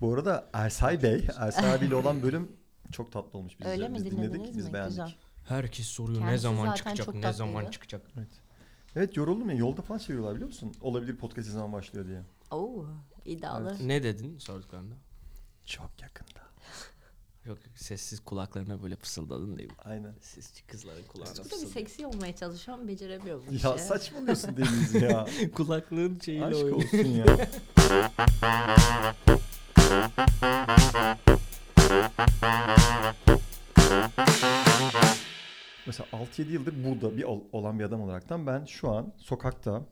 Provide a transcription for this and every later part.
Bu arada Ersay Bey, Ersay abiyle olan bölüm çok tatlı olmuş. Biz, Öyle mi biz dinlediniz dinledik, biz mi? beğendik. Güzel. Herkes soruyor ne Kendisi zaman zaten çıkacak, çok ne tatlıydı. zaman çıkacak. Evet. Evet yoruldum ya. Yolda falan çeviriyorlar biliyor musun? Olabilir podcast ne zaman başlıyor diye. Oo, iddialı. Ne dedin sorduklarında? Çok yakında. Yok sessiz kulaklarına böyle fısıldadın değil mi? Aynen. Sesli kızların kulağına Burada bir fısıldadın. seksi olmaya çalışıyorum beceremiyorum. bu Ya işi. saçmalıyorsun Deniz ya. Kulaklığın şeyiyle Aşk oynuyor. olsun ya. Mesela 6-7 yıldır burada bir ol- olan bir adam olaraktan ben şu an sokakta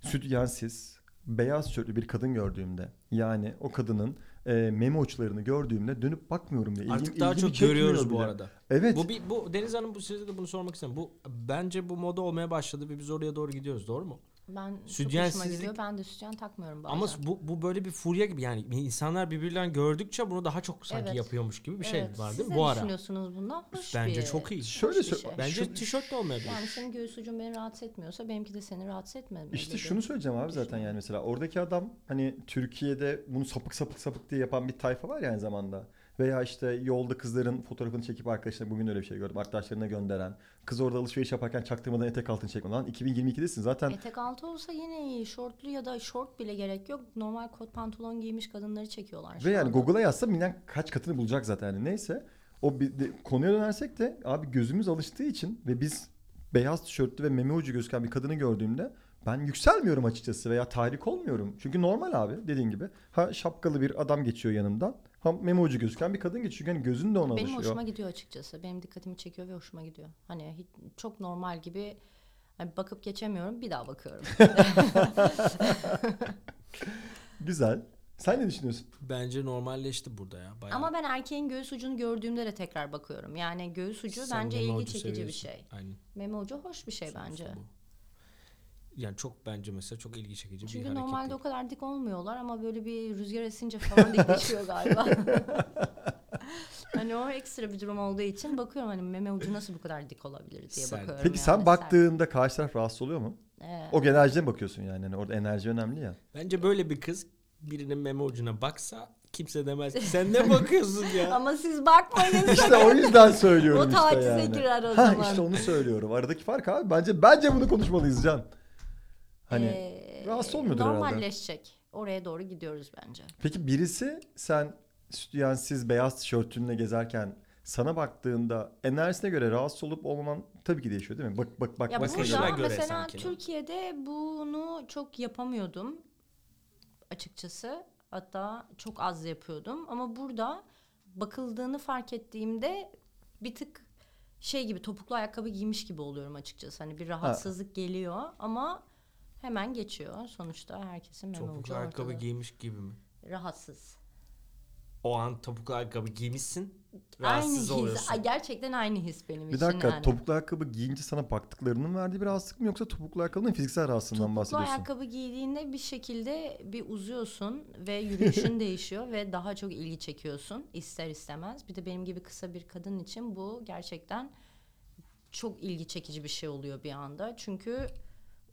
sütyensiz beyaz tişörtlü bir kadın gördüğümde yani o kadının e, meme uçlarını gördüğümde dönüp bakmıyorum bile. Artık İlgim- daha çok görüyoruz çekmiyor bu bile. arada. Evet. Bu bir bu Deniz Hanım bu size de bunu sormak istedim. Bu bence bu moda olmaya başladı ve biz oraya doğru gidiyoruz. Doğru mu? Ben çok Sütyensizlik- hoşuma gidiyor. Ben de sütyen takmıyorum bazen. Ama bu bu böyle bir furya gibi yani insanlar birbirlerini gördükçe bunu daha çok sanki Evet. yapıyormuş gibi bir şey Evet, var siz değil mi ne bu ara? düşünüyorsunuz bundan? Hoş Bence bir- çok iyi. Şöyle hoş bir sö- şey. Bence Şu- tişört de olmayabilir. Yani senin göğüs ucun beni rahatsız etmiyorsa benimki de seni rahatsız etmemeli. İşte şunu söyleyeceğim abi zaten yani mesela oradaki adam hani Türkiye'de bunu sapık sapık sapık diye yapan bir tayfa var ya aynı zamanda. Veya işte yolda kızların fotoğrafını çekip arkadaşlar bugün öyle bir şey gördüm. Arkadaşlarına gönderen. Kız orada alışveriş yaparken çaktırmadan etek altını çekme. Lan 2022'desin zaten. Etek altı olsa yine iyi. Şortlu ya da şort bile gerek yok. Normal kot pantolon giymiş kadınları çekiyorlar. Ve yani. Google'a yazsa milyon kaç katını bulacak zaten yani neyse. O bir de, konuya dönersek de abi gözümüz alıştığı için ve biz beyaz tişörtlü ve meme ucu gözüken bir kadını gördüğümde ben yükselmiyorum açıkçası veya tahrik olmuyorum. Çünkü normal abi dediğin gibi. Ha şapkalı bir adam geçiyor yanımdan. Ha meme ucu gözüken bir kadın geçiyor. Yani gözün de ona Benim alışıyor. hoşuma gidiyor açıkçası. Benim dikkatimi çekiyor ve hoşuma gidiyor. Hani hiç, çok normal gibi hani bakıp geçemiyorum. Bir daha bakıyorum. Güzel. Sen ne düşünüyorsun? Bence normalleşti burada ya. Bayağı. Ama ben erkeğin göğüs ucunu gördüğümde de tekrar bakıyorum. Yani göğüs ucu Sen bence meme ilgi ucu çekici bir seviyorsun. şey. Aynen. Meme ucu hoş bir şey Sonuçta bence. bu. Yani çok bence mesela çok ilgi çekici bir Çünkü hareket normalde değil. o kadar dik olmuyorlar ama böyle bir rüzgar esince falan dikleşiyor galiba. hani o ekstra bir durum olduğu için bakıyorum hani meme ucu nasıl bu kadar dik olabilir diye Sert. bakıyorum. Peki yani. sen Sert. baktığında karşı taraf rahatsız oluyor mu? Ee, O enerjiye mi bakıyorsun yani? Hani orada enerji önemli ya. Bence böyle bir kız birinin meme ucuna baksa kimse demez ki sen ne bakıyorsun ya. ama siz bakmayın. İşte o yüzden söylüyorum o işte tacize yani. girer o Ha zaman. işte onu söylüyorum. Aradaki fark abi. Bence bence bunu konuşmalıyız Can. Hani Ee, rahatsız olmuyordur herhalde. Normalleşecek. Oraya doğru gidiyoruz bence. peki birisi sen sütyensiz beyaz tişörtünle gezerken sana baktığında enerjisine göre rahatsız olup olmaman tabii ki değişiyor değil mi? Bak bak bak Ya burada göre mesela sanki. Türkiye'de bunu çok yapamıyordum açıkçası. Hatta çok az yapıyordum ama burada bakıldığını fark ettiğimde bir tık şey gibi topuklu ayakkabı giymiş gibi oluyorum açıkçası. Hani bir rahatsızlık geliyor ama hemen geçiyor. Sonuçta herkesin meme ucu Topuklu ayakkabı ortada. giymiş gibi mi? Rahatsız. O an topuklu ayakkabı giymişsin. Aynı Rahatsız his. oluyorsun. Ay, Gerçekten aynı his benim Bir için dakika yani. topuklu ayakkabı giyince sana baktıklarının verdiği bir rahatsızlık mı yoksa topuklu ayakkabının fiziksel rahatsızlığından Topuklu bahsediyorsun? ayakkabı giydiğinde bir şekilde bir uzuyorsun ve yürüyüşün değişiyor ve daha çok ilgi çekiyorsun ister istemez. Bir de benim gibi kısa bir kadın için bu gerçekten çok ilgi çekici bir şey oluyor bir anda. Çünkü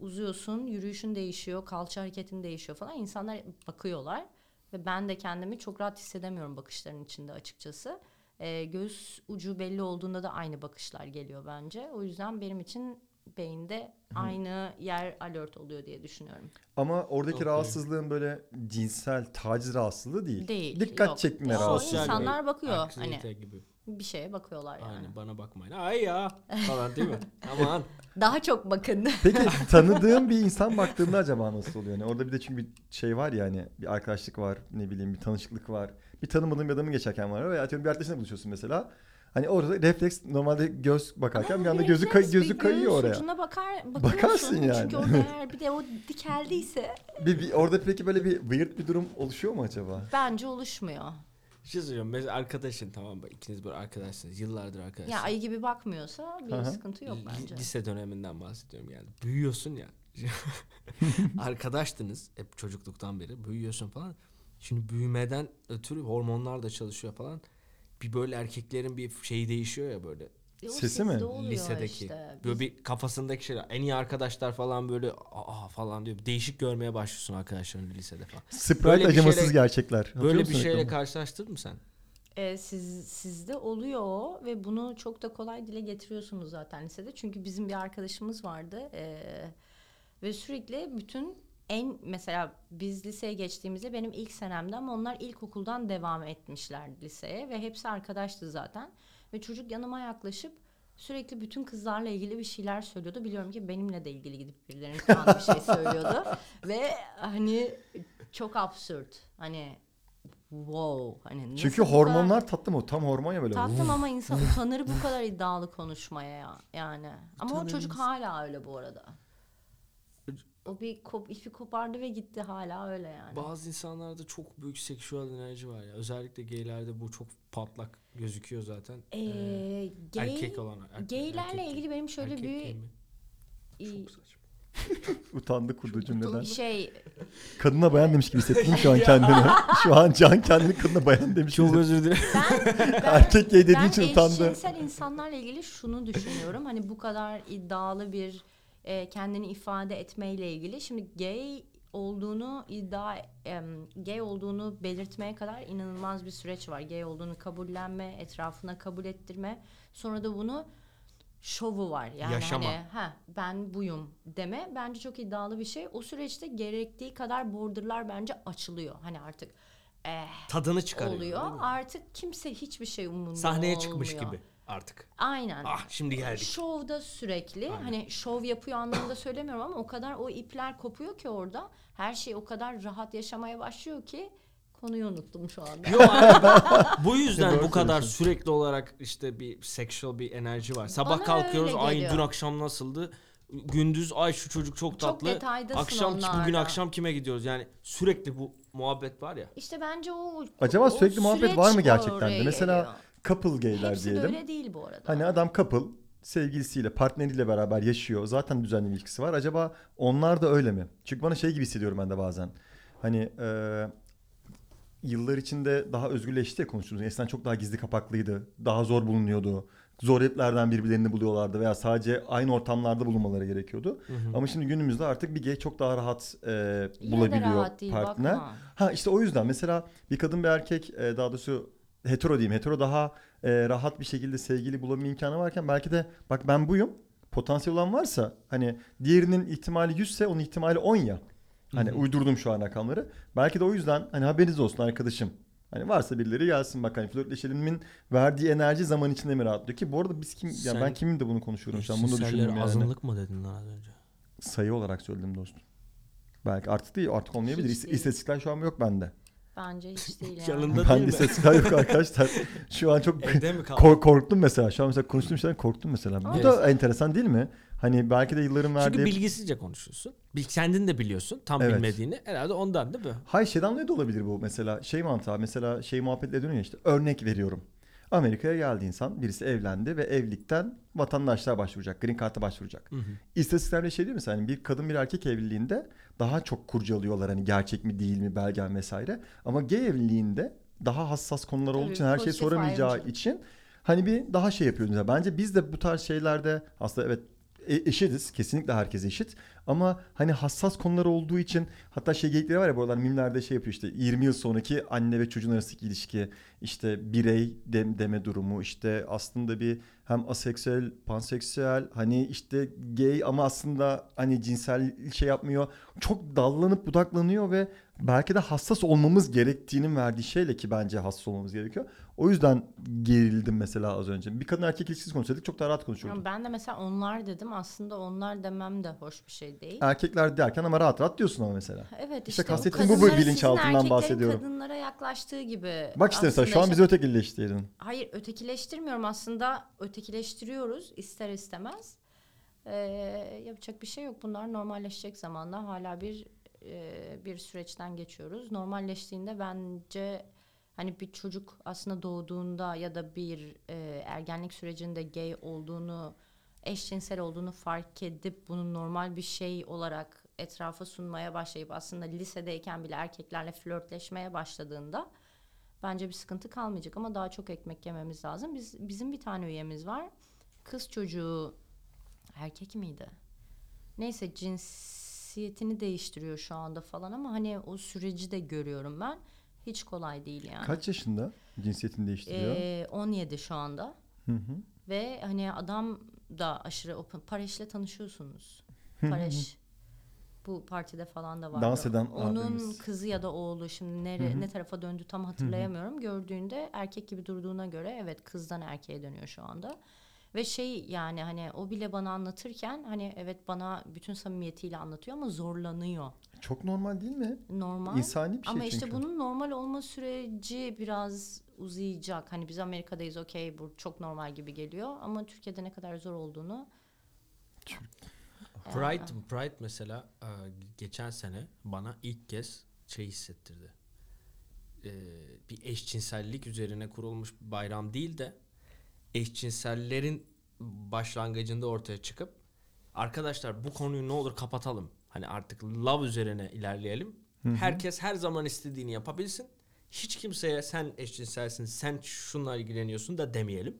uzuyorsun, yürüyüşün değişiyor, kalça hareketin değişiyor falan. İnsanlar bakıyorlar ve ben de kendimi çok rahat hissedemiyorum bakışların içinde açıkçası. Ee, göğüs ucu belli olduğunda da aynı bakışlar geliyor bence. O yüzden benim için beyinde aynı yer alert oluyor diye düşünüyorum. Ama oradaki Okey. rahatsızlığın böyle cinsel taciz rahatsızlığı değil. Değil. Dikkat yok. çekme rahatsızlığı. İnsanlar bakıyor anksiyete hani gibi. Bir şeye bakıyorlar yani. Aynen bana bakmayın. Ay ya falan değil mi? Aman. Daha çok bakın. Peki tanıdığın bir insan baktığında acaba nasıl oluyor? Yani orada bir de çünkü bir şey var ya hani bir arkadaşlık var, ne bileyim bir tanışıklık var. Bir tanımadığın bir adamın geçerken var veya atıyorum bir arkadaşınla buluşuyorsun mesela. Hani orada refleks normalde göz bakarken bir anda gözü kay- gözü bir kayıyor oraya. ucuna bakar. Bakarsın yani. Çünkü orada eğer bir de o dikeldiyse Bir, bir- orada peki böyle bir weird bir durum oluşuyor mu acaba? bence oluşmuyor. Bir şey söyleyeceğim. Mesela arkadaşın tamam mı? İkiniz böyle arkadaşsınız. Yıllardır arkadaşsınız. Ya ayı gibi bakmıyorsa bir hı. sıkıntı yok bence. Lise döneminden bahsediyorum yani. Büyüyorsun ya. Arkadaştınız hep çocukluktan beri. Büyüyorsun falan. Şimdi büyümeden ötürü hormonlar da çalışıyor falan. Bir böyle erkeklerin bir şeyi değişiyor ya böyle. E, Sesi mi? lisedeki. işte. Böyle bir kafasındaki şeyler. En iyi arkadaşlar falan böyle aa falan diyor. Değişik görmeye başlıyorsun arkadaşlarını lisede falan. Sprite Böyle acımasız şeyle- gerçekler. Böyle bir şeyle reklamı? karşılaştırdın mı sen? E, siz sizde oluyor o ve bunu çok da kolay dile getiriyorsunuz zaten lisede. Çünkü bizim bir arkadaşımız vardı e, ve sürekli bütün en mesela biz liseye geçtiğimizde benim ilk senemde ama onlar ilkokuldan devam etmişler liseye ve hepsi arkadaştı zaten ve çocuk yanıma yaklaşıp sürekli bütün kızlarla ilgili bir şeyler söylüyordu. Biliyorum ki benimle de ilgili gidip birilerinin kulağına bir şey söylüyordu ve hani çok absürt. Hani wow hani Çünkü bu kadar- hormonlar tatlı mı? Tam hormon ya böyle. Tatlım ama insan utanır bu kadar iddialı konuşmaya ya yani. Ama o Utanır çocuk hala öyle bu arada. O bir kop, ipi kopardı ve gitti hala öyle yani. Bazı insanlarda çok büyük seksüel enerji var ya. Özellikle gaylerde bu çok patlak gözüküyor zaten. Ee, Ee, gay, erkek olan erkek, gaylerle erkek- ilgili benim şöyle erkek bir Çok saçma. Utandı kurduğu cümleden. şey Kadına bayan demiş gibi hissettim şu an kendini. şu an Can kendini kadına bayan demiş gibi Çok hissettim. özür dilerim. ben, ben Erkek gay dediği ben için utandı. eşcinsel insanlarla ilgili şunu düşünüyorum. Hani bu kadar iddialı bir e, kendini ifade etmeyle ilgili. Şimdi gay olduğunu iddia em, gay olduğunu belirtmeye kadar inanılmaz bir süreç var. Gay olduğunu kabullenme, etrafına kabul ettirme. Sonra da bunu şovu var. Yani Yaşama. hani ha ben buyum deme bence çok iddialı bir şey. O süreçte gerektiği kadar borderlar bence açılıyor. Hani artık eh, Tadını çıkarıyor. oluyor. Artık kimse hiçbir şey umurunda Sahneye çıkmış gibi artık. Aynen. Ah şimdi geldik. Şovda sürekli Aynen. hani şov yapıyor anlamında söylemiyorum ama o kadar o ipler kopuyor ki orada her şey o kadar rahat yaşamaya başlıyor ki konuyu unuttum şu anda. Yok bu yüzden bu kadar sürekli olarak işte bir sexual bir enerji var. Sabah Bana kalkıyoruz ay dün akşam nasıldı? Gündüz ay şu çocuk çok Çok tatlı. detaydasın akşam bugün onlarla. akşam kime gidiyoruz? Yani sürekli bu muhabbet var ya. İşte bence o Acaba o sürekli muhabbet var mı gerçekten de? Mesela geliyor. Couple gayler Hepsi de diyelim. öyle değil bu arada. Hani adam couple sevgilisiyle, partneriyle beraber yaşıyor. Zaten düzenli bir ilişkisi var. Acaba onlar da öyle mi? Çünkü bana şey gibi hissediyorum ben de bazen. Hani e, yıllar içinde daha özgürleşti ya konuştuğumuz. Eskiden çok daha gizli kapaklıydı. Daha zor bulunuyordu. Zor heplerden birbirlerini buluyorlardı veya sadece aynı ortamlarda bulunmaları gerekiyordu. Ama şimdi günümüzde artık bir gay çok daha rahat e, Yine de bulabiliyor rahat değil, partner. bakma. Ha işte o yüzden mesela bir kadın bir erkek e, daha doğrusu hetero diyeyim. Hetero daha e, rahat bir şekilde sevgili bulabilme imkanı varken belki de bak ben buyum. Potansiyel olan varsa hani diğerinin ihtimali 100 ise onun ihtimali 10 ya. Hani Hı hı. uydurdum şu an rakamları. Belki de o yüzden hani haberiniz olsun arkadaşım. Hani varsa birileri gelsin bak hani flörtleşelimin verdiği enerji zaman içinde mi rahatlıyor ki bu arada biz kim Sen- ya ben kimin de bunu konuşuyorum şu an bunu da yani. azınlık mı dedin az önce? Sayı olarak söyledim dostum. Belki artık değil artık olmayabilir. Değil. İstatistikler şu an yok bende. Bence hiç değil yani. Yanında Ben değil de mi? istatistikler yok arkadaşlar. Şu an çok? Kor- korktum mesela. Şu an mesela konuştuğum şeyden korktum mesela. Bu Evet. da enteresan değil mi? Hani belki de yılların verdiği... Çünkü bilgisizce konuşuyorsun. Bil- Kendin de biliyorsun tam Evet. bilmediğini. Herhalde ondan değil mi? Hayır şeyden dolayı da olabilir bu mesela. Şey mantığı mesela şey muhabbetle dönüyor işte. Örnek veriyorum. Amerika'ya geldi insan. Birisi evlendi ve evlilikten vatandaşlığa başvuracak. Green Card'a başvuracak. Hı hı. İstatistiklerde şey değil mi? Hani bir kadın bir erkek evliliğinde daha çok kurcalıyorlar hani gerçek mi değil mi belgen vesaire. Ama gay evliliğinde daha hassas konular olduğu Tabii, için her şeyi soramayacağı ayrımcı. için hani bir daha şey yapıyoruz. Bence biz de bu tarz şeylerde aslında evet e- eşitiz. Kesinlikle herkes eşit. Ama hani hassas konular olduğu için hatta şey geyikleri var ya bu aralar mimlerde şey yapıyor işte 20 yıl sonraki anne ve çocuğun arasındaki ilişki işte birey dem- deme durumu işte aslında bir hem aseksüel, panseksüel hani işte gay ama aslında hani cinsel şey yapmıyor. Çok dallanıp budaklanıyor ve belki de hassas olmamız gerektiğinin verdiği şeyle ki bence hassas olmamız gerekiyor. O yüzden gerildim mesela az önce. Bir kadın erkek ilişkisi konuşsaydık çok daha rahat konuşurduk. Ama ben de mesela onlar dedim aslında onlar demem de hoş bir şey değil. Erkekler derken ama rahat rahat diyorsun ama mesela. Evet İşte işte, kastettiğim bu kadınlara bilinçaltından bahsediyorum. kadınlara yaklaştığı gibi. Bak işte mesela şu an bizi ötekileştirdin. Hayır ötekileştirmiyorum aslında ötekileştiriyoruz ister istemez. Ee, yapacak bir şey yok bunlar normalleşecek zamanla hala bir e, bir süreçten geçiyoruz. Normalleştiğinde bence hani bir çocuk aslında doğduğunda ya da bir e, ergenlik sürecinde gay olduğunu eşcinsel olduğunu fark edip bunu normal bir şey olarak etrafa sunmaya başlayıp aslında lisedeyken bile erkeklerle flörtleşmeye başladığında bence bir sıkıntı kalmayacak ama daha çok ekmek yememiz lazım. Biz bizim bir tane üyemiz var. kız çocuğu erkek miydi? Neyse cinsiyetini değiştiriyor şu anda falan ama hani o süreci de görüyorum ben. Hiç kolay değil yani. Kaç yaşında cinsiyetini değiştiriyor? Ee, 17 şu anda. Hı hı. Ve hani adam da aşırı open. Pareş'le tanışıyorsunuz. Pareş bu partide falan da var. Dans eden Onun abimiz. kızı ya da oğlu şimdi nere, ne tarafa döndü tam hatırlayamıyorum. Gördüğünde erkek gibi durduğuna göre evet kızdan erkeğe dönüyor şu anda. Ve şey yani hani o bile bana anlatırken hani evet bana bütün samimiyetiyle anlatıyor ama zorlanıyor. Çok normal değil mi? Normal. İnsani bir şey Ama işte çünkü. bunun normal olma süreci biraz uzayacak. Hani biz Amerika'dayız okey bu çok normal gibi geliyor. Ama Türkiye'de ne kadar zor olduğunu Pride, Pride mesela e, geçen sene bana ilk kez şey hissettirdi. E, bir eşcinsellik üzerine kurulmuş bir bayram değil de eşcinsellerin başlangıcında ortaya çıkıp arkadaşlar bu konuyu ne olur kapatalım. Hani artık love üzerine ilerleyelim. Herkes her zaman istediğini yapabilsin. Hiç kimseye sen eşcinselsin, sen şunla ilgileniyorsun da demeyelim.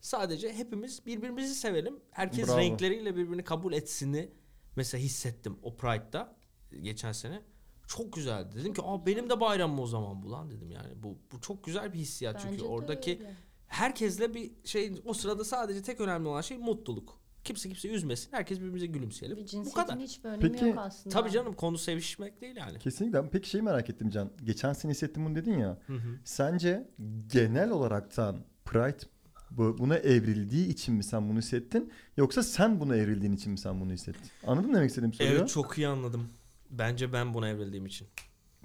Sadece hepimiz birbirimizi sevelim. Herkes Bravo. renkleriyle birbirini kabul etsini mesela hissettim o Pride'da geçen sene. Çok güzeldi. Dedim ki Aa, benim de bayramım o zaman bu lan dedim yani. Bu, bu çok güzel bir hissiyat Bence çünkü oradaki öyle. Herkesle bir şey o sırada sadece tek önemli olan şey mutluluk. Kimse kimse üzmesin. Herkes birbirimize gülümseyelim. bir Bu kadar. hiçbir önemi Peki, yok aslında. Tabii canım konu sevişmek değil yani. Kesinlikle. Peki şeyi merak ettim Can. Geçen sene hissettim bunu dedin ya. Hı hı. Sence genel olaraktan Pride bu- buna evrildiği için mi sen bunu hissettin? Yoksa sen buna evrildiğin için mi sen bunu hissettin? Anladın mı demek istediğim soruyu? Evet çok iyi anladım. Bence ben buna evrildiğim için.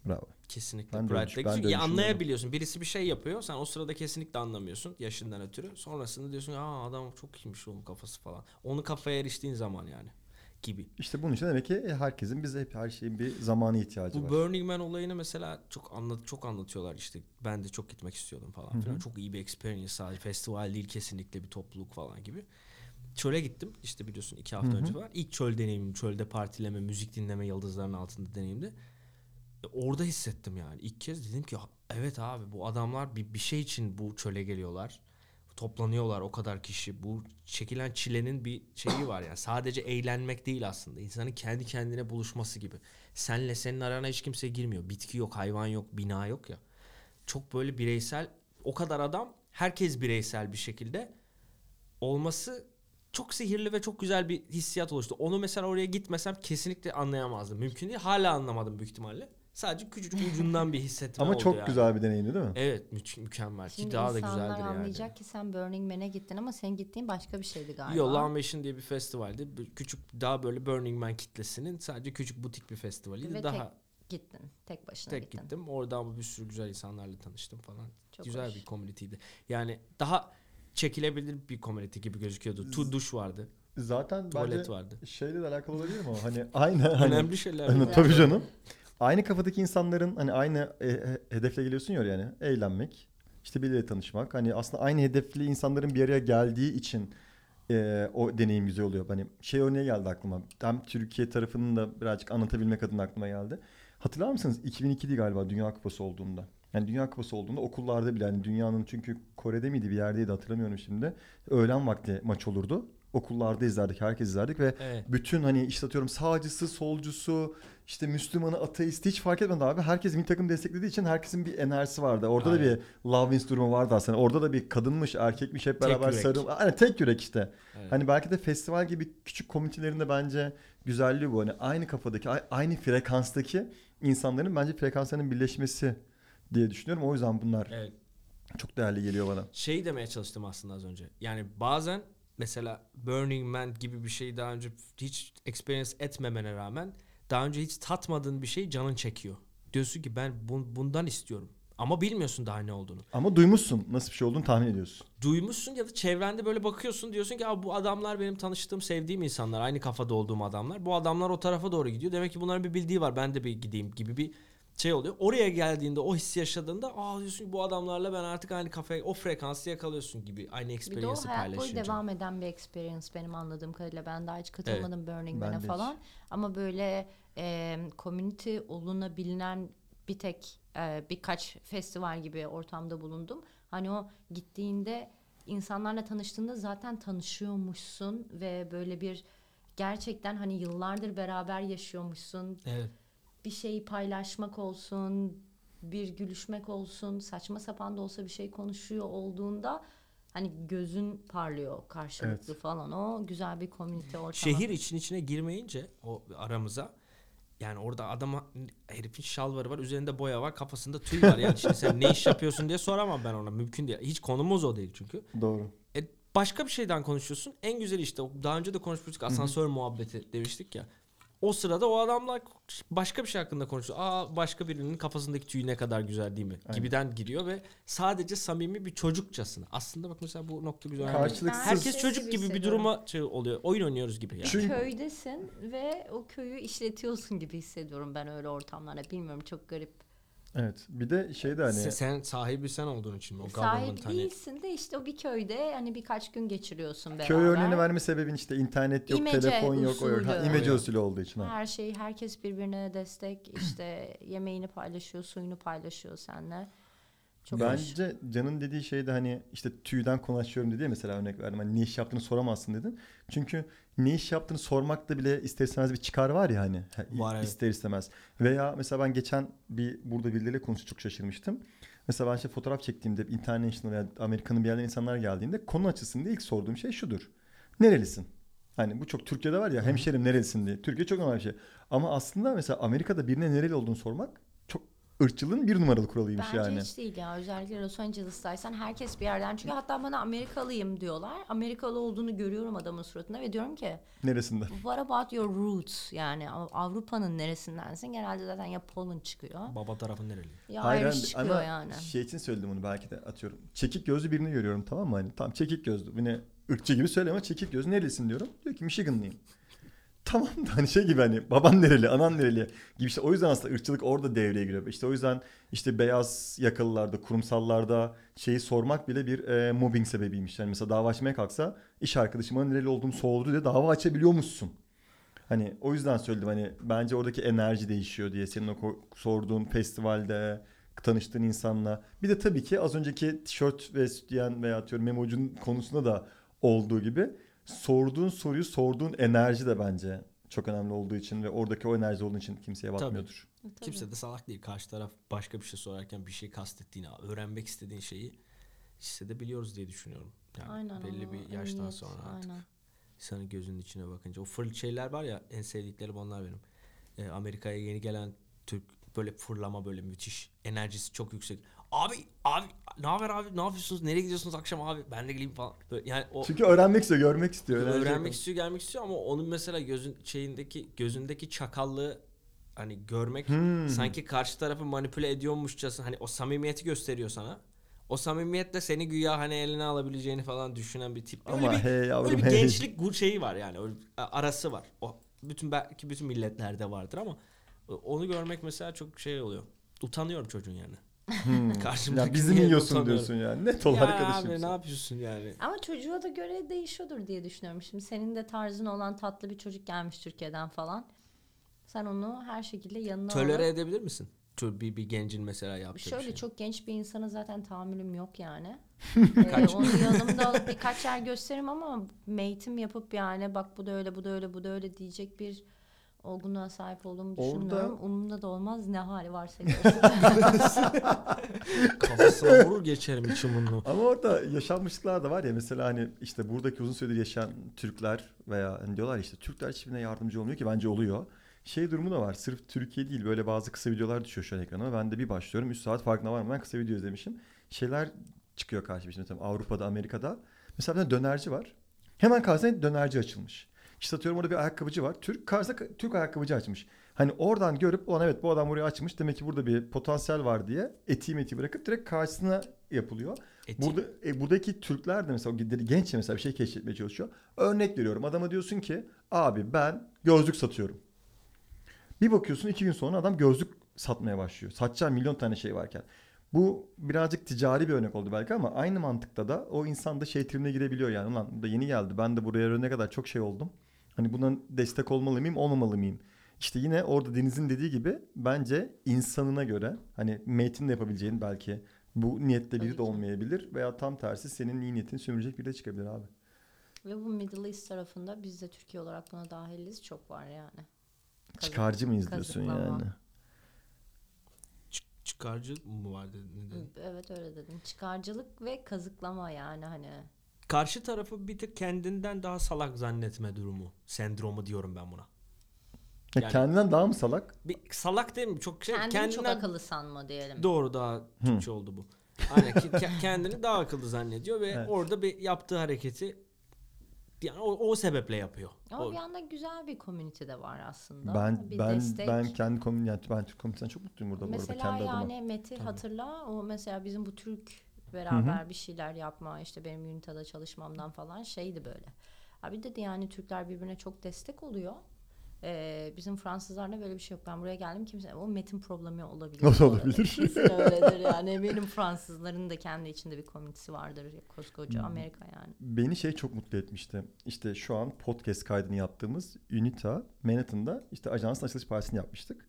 Bravo. Kesinlikle. Ben de Çünkü ya anlayabiliyorsun. Birisi bir şey yapıyor. Sen o sırada kesinlikle anlamıyorsun. Yaşından ötürü. Sonrasında diyorsun aa adam çok iyiymiş oğlum kafası falan. Onu kafaya eriştiğin zaman yani. Gibi. İşte bunun için demek ki herkesin bize hep her şeyin bir zamanı ihtiyacı Bu var. Burning Man olayını mesela çok anlat çok anlatıyorlar işte. Ben de çok gitmek istiyordum falan filan. Çok iyi bir experience sadece festival değil kesinlikle bir topluluk falan gibi. Çöle gittim işte biliyorsun iki hafta önce var. İlk çöl deneyimim, çölde partileme, müzik dinleme yıldızların altında deneyimdi. Orada hissettim yani. İlk kez dedim ki evet abi bu adamlar bir, bir şey için bu çöle geliyorlar. Toplanıyorlar o kadar kişi. Bu çekilen çilenin bir şeyi var yani. Sadece eğlenmek değil aslında. İnsanın kendi kendine buluşması gibi. Senle senin arana hiç kimse girmiyor. Bitki yok, hayvan yok, bina yok ya. Çok böyle bireysel o kadar adam herkes bireysel bir şekilde olması çok sihirli ve çok güzel bir hissiyat oluştu. Onu mesela oraya gitmesem kesinlikle anlayamazdım. Mümkün değil. Hala anlamadım büyük ihtimalle. Sadece küçücük ucundan bir hissetme Ama oldu çok yani. güzel bir deneyimdi değil mi? Evet mü- mükemmel. Ki Şimdi daha da güzeldir yani. anlayacak ki sen Burning Man'e gittin ama senin gittiğin başka bir şeydi galiba. Yo Lawn Mission diye bir festivaldi. Bir Küçük daha böyle Burning Man kitlesinin sadece küçük butik bir festivaliydi. Ve daha Gittin. Tek başına tek gittin. gittim. Orada ama bir sürü güzel insanlarla tanıştım falan. Çok güzel hoş. bir community'ydi. Yani daha çekilebilir bir community gibi gözüküyordu. Tu duş vardı. Zaten Tuvalet bence vardı. şeyle de alakalı olabilir mi o? Hani aynı hani, Önemli şeyler. hani, tabii canım. Aynı kafadaki insanların hani aynı e, e, hedefle geliyorsun ya yani eğlenmek, işte birileriyle tanışmak. Hani aslında aynı hedefli insanların bir araya geldiği için e, o deneyim güzel oluyor. Hani şey örneği geldi aklıma. Hem Türkiye tarafının da birazcık anlatabilmek adına aklıma geldi. Hatırlar mısınız? 2002'di galiba Dünya Kupası olduğunda. Yani Dünya Kupası olduğunda okullarda bile hani dünyanın çünkü Kore'de miydi bir yerdeydi hatırlamıyorum şimdi. Öğlen vakti maç olurdu. Okullarda izlerdik, herkes izlerdik ve Evet. bütün hani işte atıyorum sağcısı, solcusu, işte Müslümanı, ateisti hiç fark etmedi abi. Herkes bir takım desteklediği için herkesin bir enerjisi vardı. Orada da Aynen. bir love wins durumu vardı aslında. Orada da bir kadınmış, erkekmiş hep Tek beraber yürek. sarıl. Hani tek yürek işte. Evet. Hani belki de festival gibi küçük komünitelerinde bence güzelliği bu. Hani aynı kafadaki, aynı frekanstaki insanların bence frekanslarının birleşmesi diye düşünüyorum. O yüzden bunlar Evet. çok değerli geliyor bana. Şey demeye çalıştım aslında az önce. Yani bazen mesela Burning Man gibi bir şeyi daha önce hiç experience etmemene rağmen daha önce hiç tatmadığın bir şey canın çekiyor. Diyorsun ki ben bun- bundan istiyorum. Ama bilmiyorsun daha ne olduğunu. Ama duymuşsun nasıl bir şey olduğunu tahmin ediyorsun. Duymuşsun ya da çevrende böyle bakıyorsun diyorsun ki bu adamlar benim tanıştığım sevdiğim insanlar. Aynı kafada olduğum adamlar. Bu adamlar o tarafa doğru gidiyor. Demek ki bunların bir bildiği var. Ben de bir gideyim gibi bir şey oluyor. Oraya geldiğinde o hissi yaşadığında aa diyorsun bu adamlarla ben artık aynı kafaya o frekansı yakalıyorsun gibi. Aynı Bir de o hayat boyu paylaşınca. devam eden bir experience benim anladığım kadarıyla. Ben daha hiç katılmadım Burning Ben Man'e de hiç. falan. Ama böyle e, community olunabilen bir tek e, birkaç festival gibi ortamda bulundum. Hani o gittiğinde insanlarla tanıştığında zaten tanışıyormuşsun ve böyle bir gerçekten hani yıllardır beraber yaşıyormuşsun. Evet. Bir şeyi paylaşmak olsun, bir gülüşmek olsun, saçma sapan da olsa bir şey konuşuyor olduğunda hani gözün parlıyor karşılıklı Evet. falan. O güzel bir komünite ortamı. Şehir için içine girmeyince o aramıza yani orada adama herifin şalvarı var üzerinde boya var kafasında tüy var yani şimdi sen ne iş yapıyorsun diye soramam ben ona mümkün değil. Hiç konumuz o değil çünkü. Doğru. E, başka bir şeyden konuşuyorsun. En güzel işte daha önce de konuşmuştuk asansör muhabbeti demiştik ya. O sırada o adamla başka bir şey hakkında konuşuyor. Aa başka birinin kafasındaki tüy ne kadar güzel değil mi? Aynen. Gibiden giriyor ve sadece samimi bir çocukçasına. Aslında bak mesela bu nokta güzel. Karşılıksız- Herkes çocuk gibi bir duruma şey oluyor. Oyun oynuyoruz gibi yani. Çünkü- köydesin ve o köyü işletiyorsun gibi hissediyorum ben öyle ortamlarda. Bilmiyorum çok garip. Evet. Bir de şey de hani Se- Sen sahibi sen olduğun için mi? O Sahip government hani. değilsin de işte o bir köyde hani birkaç gün geçiriyorsun beraber. köy örneğini verme sebebin işte internet yok, İmece telefon yok. o yok. Ha, usulü. imece usulü olduğu için. Ha. Her şey herkes birbirine destek işte yemeğini paylaşıyor, suyunu paylaşıyor seninle. Çok hoş. Bence Can'ın dediği şey de hani işte tüyden konu açıyorum dedi ya mesela örnek verdim. Hani ne iş yaptığını soramazsın dedin. Çünkü ne iş yaptığını sormakta bile ister istemez bir çıkar var ya hani. Ha, Var, evet. ister istemez. Veya mesela ben geçen bir burada birileriyle konuşup çok şaşırmıştım. Mesela ben işte fotoğraf çektiğimde international veya Amerika'nın bir yerden insanlar geldiğinde konu açısında ilk sorduğum şey şudur. Nerelisin? Hani bu çok Türkiye'de var ya hemşerim nerelisin diye. Türkiye çok normal bir şey. Ama aslında mesela Amerika'da birine nereli olduğunu sormak ırkçılığın bir numaralı kuralıymış Bence yani. hiç değil ya. Özellikle Los Angeles'taysan herkes bir yerden çünkü hatta bana Amerikalıyım diyorlar. Amerikalı olduğunu görüyorum adamın suratında ve diyorum ki Neresinden? what about your roots? Yani Av- Avrupa'nın neresindensin? Genelde zaten ya Poland çıkıyor Baba tarafı nereli? ya Hayır, Irish çıkıyor ama yani. şey için söyledim onu belki de atıyorum. Çekik gözlü birini görüyorum tamam mı? Hani tam çekik gözlü. Yine ırkçı gibi söyleme çekik gözlü nerelisin diyorum. Diyor ki Michiganlıyım. Tamam da hani şey gibi hani baban nereli, anan nereli gibi işte o yüzden aslında ırkçılık orada devreye giriyor. İşte o yüzden işte beyaz yakalılarda, kurumsallarda şeyi sormak bile bir e, mobbing sebebiymiş. Yani mesela dava açmaya kalksa iş arkadaşıma nereli olduğumu sordu diye dava açabiliyormuşsun. Hani o yüzden söyledim hani bence oradaki enerji değişiyor diye senin o sorduğun festivalde tanıştığın insanla. Bir de tabii ki az önceki tişört ve sütyen veya atıyorum memocun konusunda da olduğu gibi sorduğun soruyu sorduğun enerji de bence çok önemli olduğu için ve oradaki o enerji olduğu için kimseye batmıyordur. Tabii. Kimse de salak değil. Karşı taraf başka bir şey sorarken bir şey kastettiğini, öğrenmek istediğin şeyi hissedebiliyoruz diye düşünüyorum. Yani Aynen belli bir yaştan emniyet, sonra artık. Aynen. insanın gözünün içine bakınca. O fırl şeyler var ya en sevdiklerim onlar benim. Ee, Amerika'ya yeni gelen Türk böyle fırlama böyle müthiş. Enerjisi çok yüksek. Abi abi ne haber abi ne yapıyorsunuz nereye gidiyorsunuz akşam abi ben de geleyim falan. Böyle yani o Çünkü öğrenmek istiyor, görmek istiyor. öğrenmek yok. istiyor gelmek istiyor ama onun mesela gözün şeyindeki gözündeki çakallığı hani görmek Hmm. sanki karşı tarafı manipüle ediyormuşçasına hani o samimiyeti gösteriyor sana. O samimiyetle seni güya hani eline alabileceğini falan düşünen bir tip. Öyle Ama bir, hey yavrum öyle bir hey. gençlik gu- şeyi var yani. Öyle arası var. O bütün belki bütün milletlerde vardır ama onu görmek mesela çok şey oluyor. Utanıyorum çocuğun yani. Hmm. Ya bizi mi yiyorsun utanıyorum? diyorsun yani. Net ol Ya arkadaşım. abi ne yapıyorsun yani? Ama çocuğa da göre değişiyordur diye düşünüyorum. Şimdi senin de tarzın olan tatlı bir çocuk gelmiş Türkiye'den falan. Sen onu her şekilde yanına Tölere alıp edebilir misin? Bir, bir gencin mesela yaptığı bir Şöyle şey. çok genç bir insana zaten tahammülüm yok yani. Kaç? ee, onu yanımda alıp birkaç yer gösteririm ama eğitim yapıp yani bak bu da öyle bu da öyle bu da öyle diyecek bir olgunluğa sahip olduğumu Orada- düşünmüyorum. Umurumda da olmaz ne hali varsa görsün. Kafasına vurur geçerim içim bunu. Ama orada yaşanmışlıklar da var ya mesela hani işte buradaki uzun süredir yaşayan Türkler veya hani diyorlar işte Türkler hiçbirine yardımcı olmuyor ki bence oluyor. Şey durumu da var. Sırf Türkiye değil böyle bazı kısa videolar düşüyor şu an ekrana. Ben de bir başlıyorum. 3 saat farkına varmadan kısa video izlemişim. Şeyler çıkıyor karşıma. işte Mesela Avrupa'da, Amerika'da. Mesela bir tane dönerci var. Hemen karşısına dönerci açılmış. İşte atıyorum orada bir ayakkabıcı var. Türk karşısına Türk ayakkabıcı açmış. Hani oradan görüp ulan evet bu adam buraya açmış. Demek ki burada bir potansiyel var diye etiği metiği bırakıp direkt karşısına yapılıyor. Eti. Burada e, buradaki Türkler de mesela genç mesela bir şey keşfetmeye çalışıyor. Örnek veriyorum. Adama diyorsun ki abi ben gözlük satıyorum. Bir bakıyorsun iki gün sonra adam gözlük satmaya başlıyor. Satacağı milyon tane şey varken. Bu birazcık ticari bir örnek oldu belki ama aynı mantıkta da o insan da şey tribine girebiliyor yani. Ulan da yeni geldi. Ben de buraya ne kadar çok şey oldum. Hani buna destek olmalı mıyım, olmamalı mıyım? İşte yine orada Deniz'in dediği gibi bence insanına göre hani Mate'in de yapabileceğin belki Bu niyetle biri de olmayabilir veya tam tersi senin iyi niyetini sömürecek biri de çıkabilir abi. Ve bu Middle East tarafında biz de Türkiye olarak buna dahiliz. Çok var yani. Kazık- Çıkarcı mıyız diyorsun kazıklama. yani? Çık- çıkarcı mı var dedin? Evet öyle dedim. Çıkarcılık ve kazıklama yani hani. Karşı tarafı bir tık kendinden daha salak zannetme durumu. Sendromu diyorum ben buna. Ya Yani- kendinden daha mı salak? Bir salak değil mi? Çok şey, Kendini çok kendinden akıllı sanma diyelim. doğru daha Türkçe oldu bu. Aynen kendini daha akıllı zannediyor ve Evet. orada bir yaptığı hareketi yani o, o sebeple yapıyor. Ama O- bir yanda güzel bir community de var aslında. Ben bir ben destek. ben kendi komün yani ben Türk komünitesinden çok mutluyum burada bu arada Mesela kendi adıma. yani Meti hatırla o mesela bizim bu Türk beraber bir şeyler yapma işte benim Unitada çalışmamdan falan şeydi böyle. Abi dedi yani Türkler birbirine çok destek oluyor. Ee, bizim Fransızlarda böyle bir şey yok. Ben buraya geldim kimse o metin problemi olabilir. Nasıl olabilir? Kesin öyledir yani. Eminim Fransızların da kendi içinde bir komünitesi vardır. Koskoca Hmm. Amerika yani. Beni şey çok mutlu etmişti. İşte şu an podcast kaydını yaptığımız Unita Manhattan'da işte ajansın açılış partisini yapmıştık.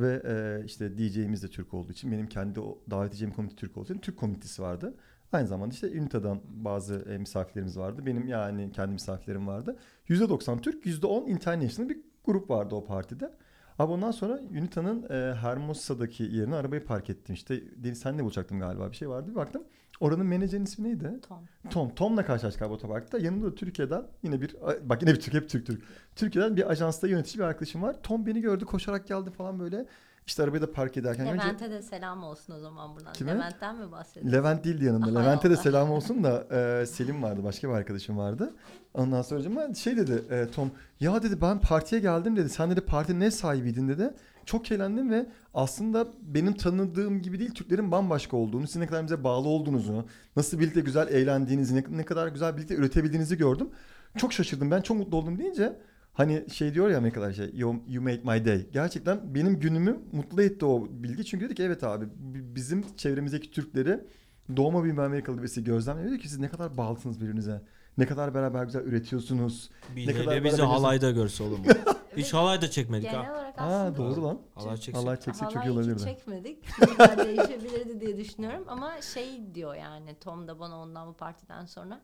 Ve e, işte DJ'imiz de Türk olduğu için benim kendi davet edeceğim komite Türk olduğu için Türk komitesi vardı. Aynı zamanda işte Unita'dan bazı e, misafirlerimiz vardı. Benim yani kendi misafirlerim vardı. %90 Türk, %10 international bir grup vardı o partide. Abi ondan sonra Unita'nın e, Hermosa'daki yerine arabayı park ettim. İşte Deniz senle bulacaktım galiba bir şey vardı. Bir baktım oranın menajerin ismi neydi? Tom. Tom. Tom'la karşılaştık abi otoparkta. Yanımda da Türkiye'den yine bir bak yine bir Türk hep Türk Türk. Türkiye'den bir ajansta yönetici bir arkadaşım var. Tom beni gördü koşarak geldi falan böyle. İşte arabayı da park ederken önce Levent'e de selam olsun o zaman buradan. Kime? Levent'ten mi bahsediyorsun? Levent değildi yanımda. Levent'e de selam olsun da e, Selim vardı. Başka bir arkadaşım vardı. Ondan sonra hocam şey dedi e, Tom. Ya dedi ben partiye geldim dedi. Sen dedi partinin ne sahibiydin dedi. Çok eğlendim ve aslında benim tanıdığım gibi değil Türklerin bambaşka olduğunu, sizin ne kadar bize bağlı olduğunuzu, nasıl birlikte güzel eğlendiğinizi, ne, ne kadar güzel birlikte üretebildiğinizi gördüm. Çok şaşırdım. Ben çok mutlu oldum deyince hani şey diyor ya Amerikalılar şey you, you made my day. Gerçekten benim günümü mutlu etti o bilgi. Çünkü dedi ki evet abi bi- bizim çevremizdeki Türkleri doğma büyüme Amerikalı birisi gözlemliyor. Diyor ki siz ne kadar bağlısınız birbirinize. Ne kadar beraber güzel üretiyorsunuz. Bir Ne kadar bizi halayda görse oğlum. Hiç halay da çekmedik Genel ha. olarak aslında Aa doğru lan. Halay çeksek. Allah çeksek çok Halay iyi hiç olabilirdi. çekmedik. Değişebilirdi diye düşünüyorum. Ama şey diyor yani Tom da bana ondan bu partiden sonra.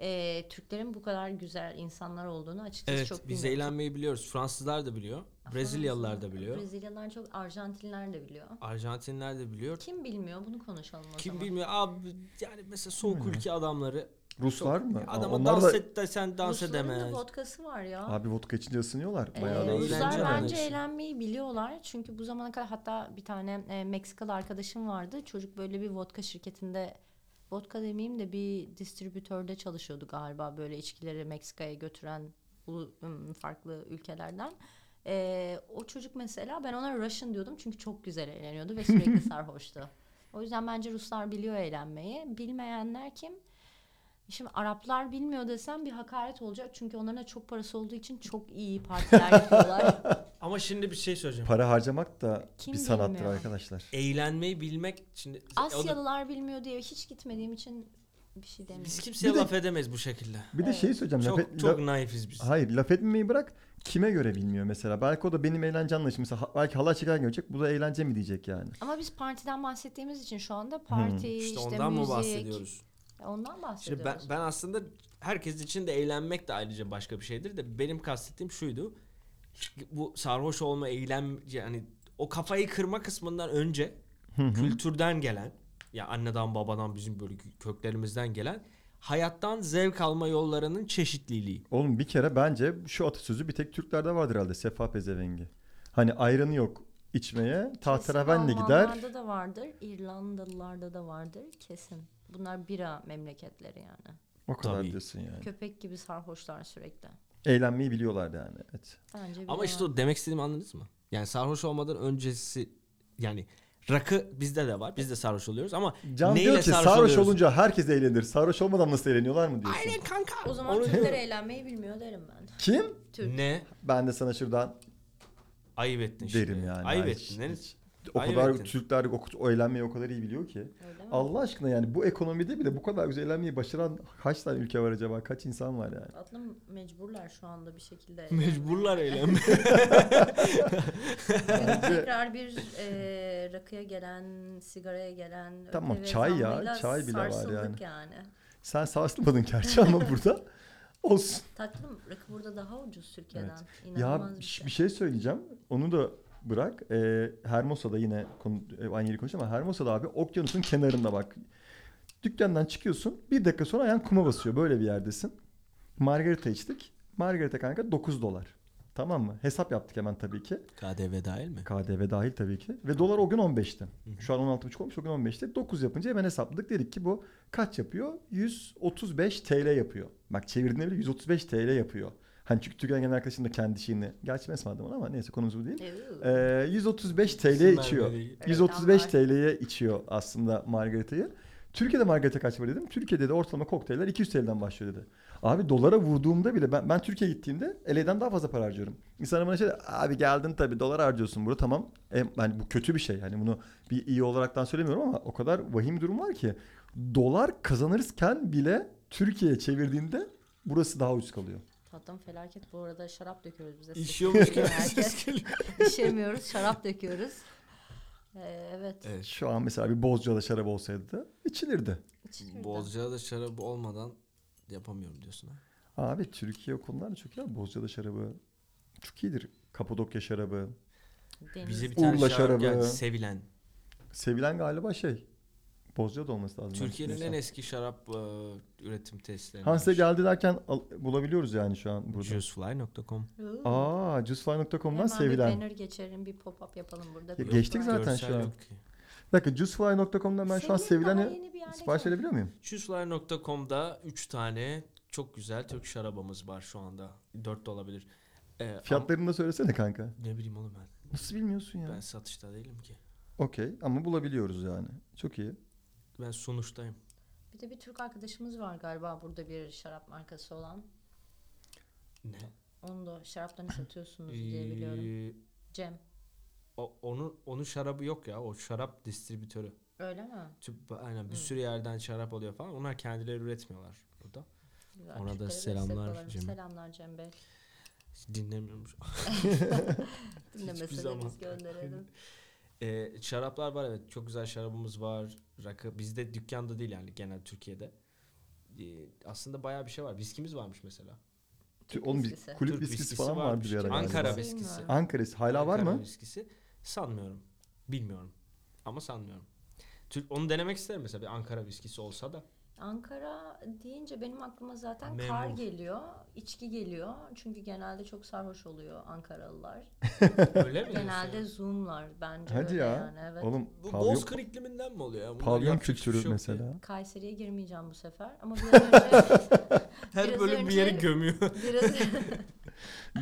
e, Türklerin bu kadar güzel insanlar olduğunu açıkçası Evet çok biz bilmiyordum. eğlenmeyi biliyoruz. Fransızlar da biliyor. Brezilyalılar da biliyor. Brezilyalılar çok Arjantinliler de biliyor. Arjantinler de biliyor. Kim bilmiyor bunu konuşalım o Kim zaman. bilmiyor abi yani mesela soğuk ülke adamları Ruslar mı? adama Onlar dans da et desen dans Rusların da edemez. vodkası var ya. abi vodka içince ısınıyorlar. Ee, Bayağı da eğlence Ruslar var. bence Eğlence. eğlenmeyi biliyorlar. Çünkü bu zamana kadar hatta bir tane e, Meksikalı arkadaşım vardı. Çocuk böyle bir vodka şirketinde vodka demeyeyim de bir distribütörde çalışıyordu galiba böyle içkileri Meksika'ya götüren farklı ülkelerden. Ee, o çocuk mesela ben ona Russian diyordum çünkü çok güzel eğleniyordu ve sürekli sarhoştu. O yüzden bence Ruslar biliyor eğlenmeyi. Bilmeyenler kim? Şimdi Araplar bilmiyor desem bir hakaret olacak. Çünkü onların da çok parası olduğu için çok iyi partiler yapıyorlar. Ama şimdi bir şey söyleyeceğim. Para harcamak da Kim bir sanattır bilmiyor? arkadaşlar. Eğlenmeyi bilmek şimdi Asyalılar bilmiyor diye hiç gitmediğim için bir şey demiyorum. biz kimseye Bir de- laf edemeyiz bu şekilde. Bir de şey söyleyeceğim. Çok laf et- çok la- naifiz biz. Hayır laf etmemeyi bırak. Kime göre bilmiyor mesela. Belki o da benim eğlence anlayışım. Mesela ha- belki halay çekerken görecek. Bu da eğlence mi diyecek yani. Ama biz partiden bahsettiğimiz için şu anda parti, İşte işte, ondan müzik. mı bahsediyoruz? Ondan Şimdi bahsediyoruz. ben, ben aslında herkes için de eğlenmek de ayrıca başka bir şeydir de benim kastettiğim şuydu. Bu sarhoş olma, eğlen yani o kafayı kırma kısmından önce kültürden gelen ya anneden babadan bizim böyle köklerimizden gelen hayattan zevk alma yollarının çeşitliliği. Oğlum bir kere bence şu atasözü bir tek Türklerde vardır herhalde. Sefa pezevengi. Hani ayranı yok içmeye. Tahterevenle gider. Almanlarda da vardır, İrlandalılarda da vardır kesin. Bunlar bira memleketleri yani. O kadar Tabii. diyorsun yani. Köpek gibi sarhoşlar sürekli. Eğlenmeyi biliyorlar yani. Evet. Bence Ama işte o demek istediğimi anladınız mı? Yani sarhoş olmadan öncesi yani rakı bizde de var. Biz de sarhoş oluyoruz ama Can neyle diyor ki sarhoş sarhoş, oluyoruz? olunca herkes eğlenir. Sarhoş olmadan nasıl eğleniyorlar mı diyorsun? Aynen kanka. o zaman Onu Türkler eğlenmeyi bilmiyor derim ben. Kim? Türk. Ne? Ben de sana şuradan Ayıp ettin şimdi. derim yani. Ayıp Ay, ettin. hiç- Deniz. O kadar evet. Türkler o, o eğlenmeyi o kadar iyi biliyor ki. Allah aşkına yani bu ekonomide bile bu kadar güzel eğlenmeyi başaran kaç tane ülke var acaba? Kaç insan var yani? Tatlım mecburlar şu anda bir şekilde. Mecburlar eğlenmeye. Yani tekrar bir e, rakıya gelen, sigaraya gelen Tamam, çay ya, zammıyla çay bile var sarsıldık yani. yani. Sen sarsılmadın gerçi ama burada olsun. Tatlım rakı burada daha ucuz Türkiye'den. Ya İnanılmaz bir, bir şey. bir şey söyleyeceğim. Onu da bırak. Ee, Hermosa'da yine konu, e, aynı yeri konuşuyor ama Hermosa'da abi okyanusun kenarında bak. Dükkandan çıkıyorsun. Bir dakika sonra ayağın kuma basıyor. Böyle bir yerdesin. Margarita içtik. Margarita kanka 9 dolar. Tamam mı? Hesap yaptık hemen tabii ki. KDV dahil mi? KDV dahil tabii ki. Ve dolar o gün 15'ti. Şu an 16,5 olmuş o gün 15'ti. 9 yapınca hemen hesapladık. Dedik ki bu kaç yapıyor? 135 TL yapıyor. Bak çevirdiğinde bile 135 TL yapıyor. Hani çünkü Türkiye'den gelen arkadaşım da kendi şeyini. Gerçi mesmadım onu ama neyse konumuz bu değil. Ee, 135 TL İsim içiyor. vermeyi- Evet, 135 damlar. TL'ye içiyor aslında margaritayı. Türkiye'de margarita kaç var dedim. Türkiye'de de ortalama kokteyller 200 TL'den başlıyor dedi. Abi dolara vurduğumda bile ben, ben Türkiye'ye gittiğimde LA'den daha fazla para harcıyorum. İnsanlar bana şey abi geldin tabii dolar harcıyorsun burada tamam. E, yani bu kötü bir şey. Yani bunu bir iyi olaraktan söylemiyorum ama o kadar vahim bir durum var ki. Dolar kazanırken bile Türkiye'ye çevirdiğinde burası daha ucuz kalıyor. Tatlım felaket bu arada şarap döküyoruz bize. İşiyormuş gibi Herkes- ses geliyor. İşemiyoruz şarap döküyoruz. Ee, evet. Evet. Şu an mesela bir Bozcaada şarap olsaydı da içilirdi. içilirdi. Bozcaada şarabı olmadan yapamıyorum diyorsun ha. Abi Türkiye o konularda çok iyi. abi. Bozcaada şarabı çok iyidir. Kapadokya şarabı. Deniz- Bize bir tane Urla şarap şarabı. geldi sevilen. Sevilen galiba şey. Bozcaada olması lazım. Türkiye'nin en eski şarap e, üretim tesisleri. Ha size geldi derken al- bulabiliyoruz yani şu an burada. Juicefly.com. Aa, juicefly.com'dan Hemen sevilen. bir banner geçelim bir pop-up yapalım burada. Ya Bir geçtik var. zaten şu an. Bir dakika juicefly.com'dan ben şu an daha sevileni yeni bir yerde sipariş edebiliyor muyum? Juicefly.com'da 3 tane çok güzel Türk şarabımız var şu anda. 4 de olabilir. E, am- Fiyatlarını da söylesene kanka. ne bileyim oğlum ben. Nasıl bilmiyorsun ya? Ben satışta değilim ki. Okey ama bulabiliyoruz yani. Çok iyi. Ben sunuştayım. Bir de bir Türk arkadaşımız var galiba burada bir şarap markası olan. Ne? Onu da şaraplarını satıyorsunuz diye biliyorum. Ee, Cem. o, onun onun şarabı yok ya. O şarap distribütörü. Öyle mi? Tüp, aynen bir Hı. sürü yerden şarap alıyor falan. Onlar kendileri üretmiyorlar burada. Güzel. Ona da selamlar. Cem. Selamlar Cem Bey. Dinlemiyormuş. Biz gönderelim. Ee, şaraplar var evet. Çok güzel şarabımız var. Rakı. Bizde dükkanda değil yani genel Türkiye'de. Ee, aslında bayağı bir şey var. Viskimiz varmış mesela. Türk Oğlum bir viskisi. kulüp Türk viskisi viskisi falan vardı varmış. bir ara. Ankara galiba. viskisi. viskisi. Ankara'sı hala var Ankara mı? viskisi. Sanmıyorum. Bilmiyorum. Ama sanmıyorum. Türk, onu denemek isterim mesela bir Ankara viskisi olsa da. Ankara deyince benim aklıma zaten Memnun. kar geliyor, içki geliyor. Çünkü genelde çok sarhoş oluyor Ankaralılar. Öyle mi? genelde zoomlar bence Hadi ya. yani evet. Oğlum Bu pavyon, Bozkır ikliminden mi oluyor ya? Bunlar pavyon kültürü şey diye. mesela. Kayseri'ye girmeyeceğim bu sefer ama biraz önce Her Biraz bölüm bir yeri önce- gömüyor. biraz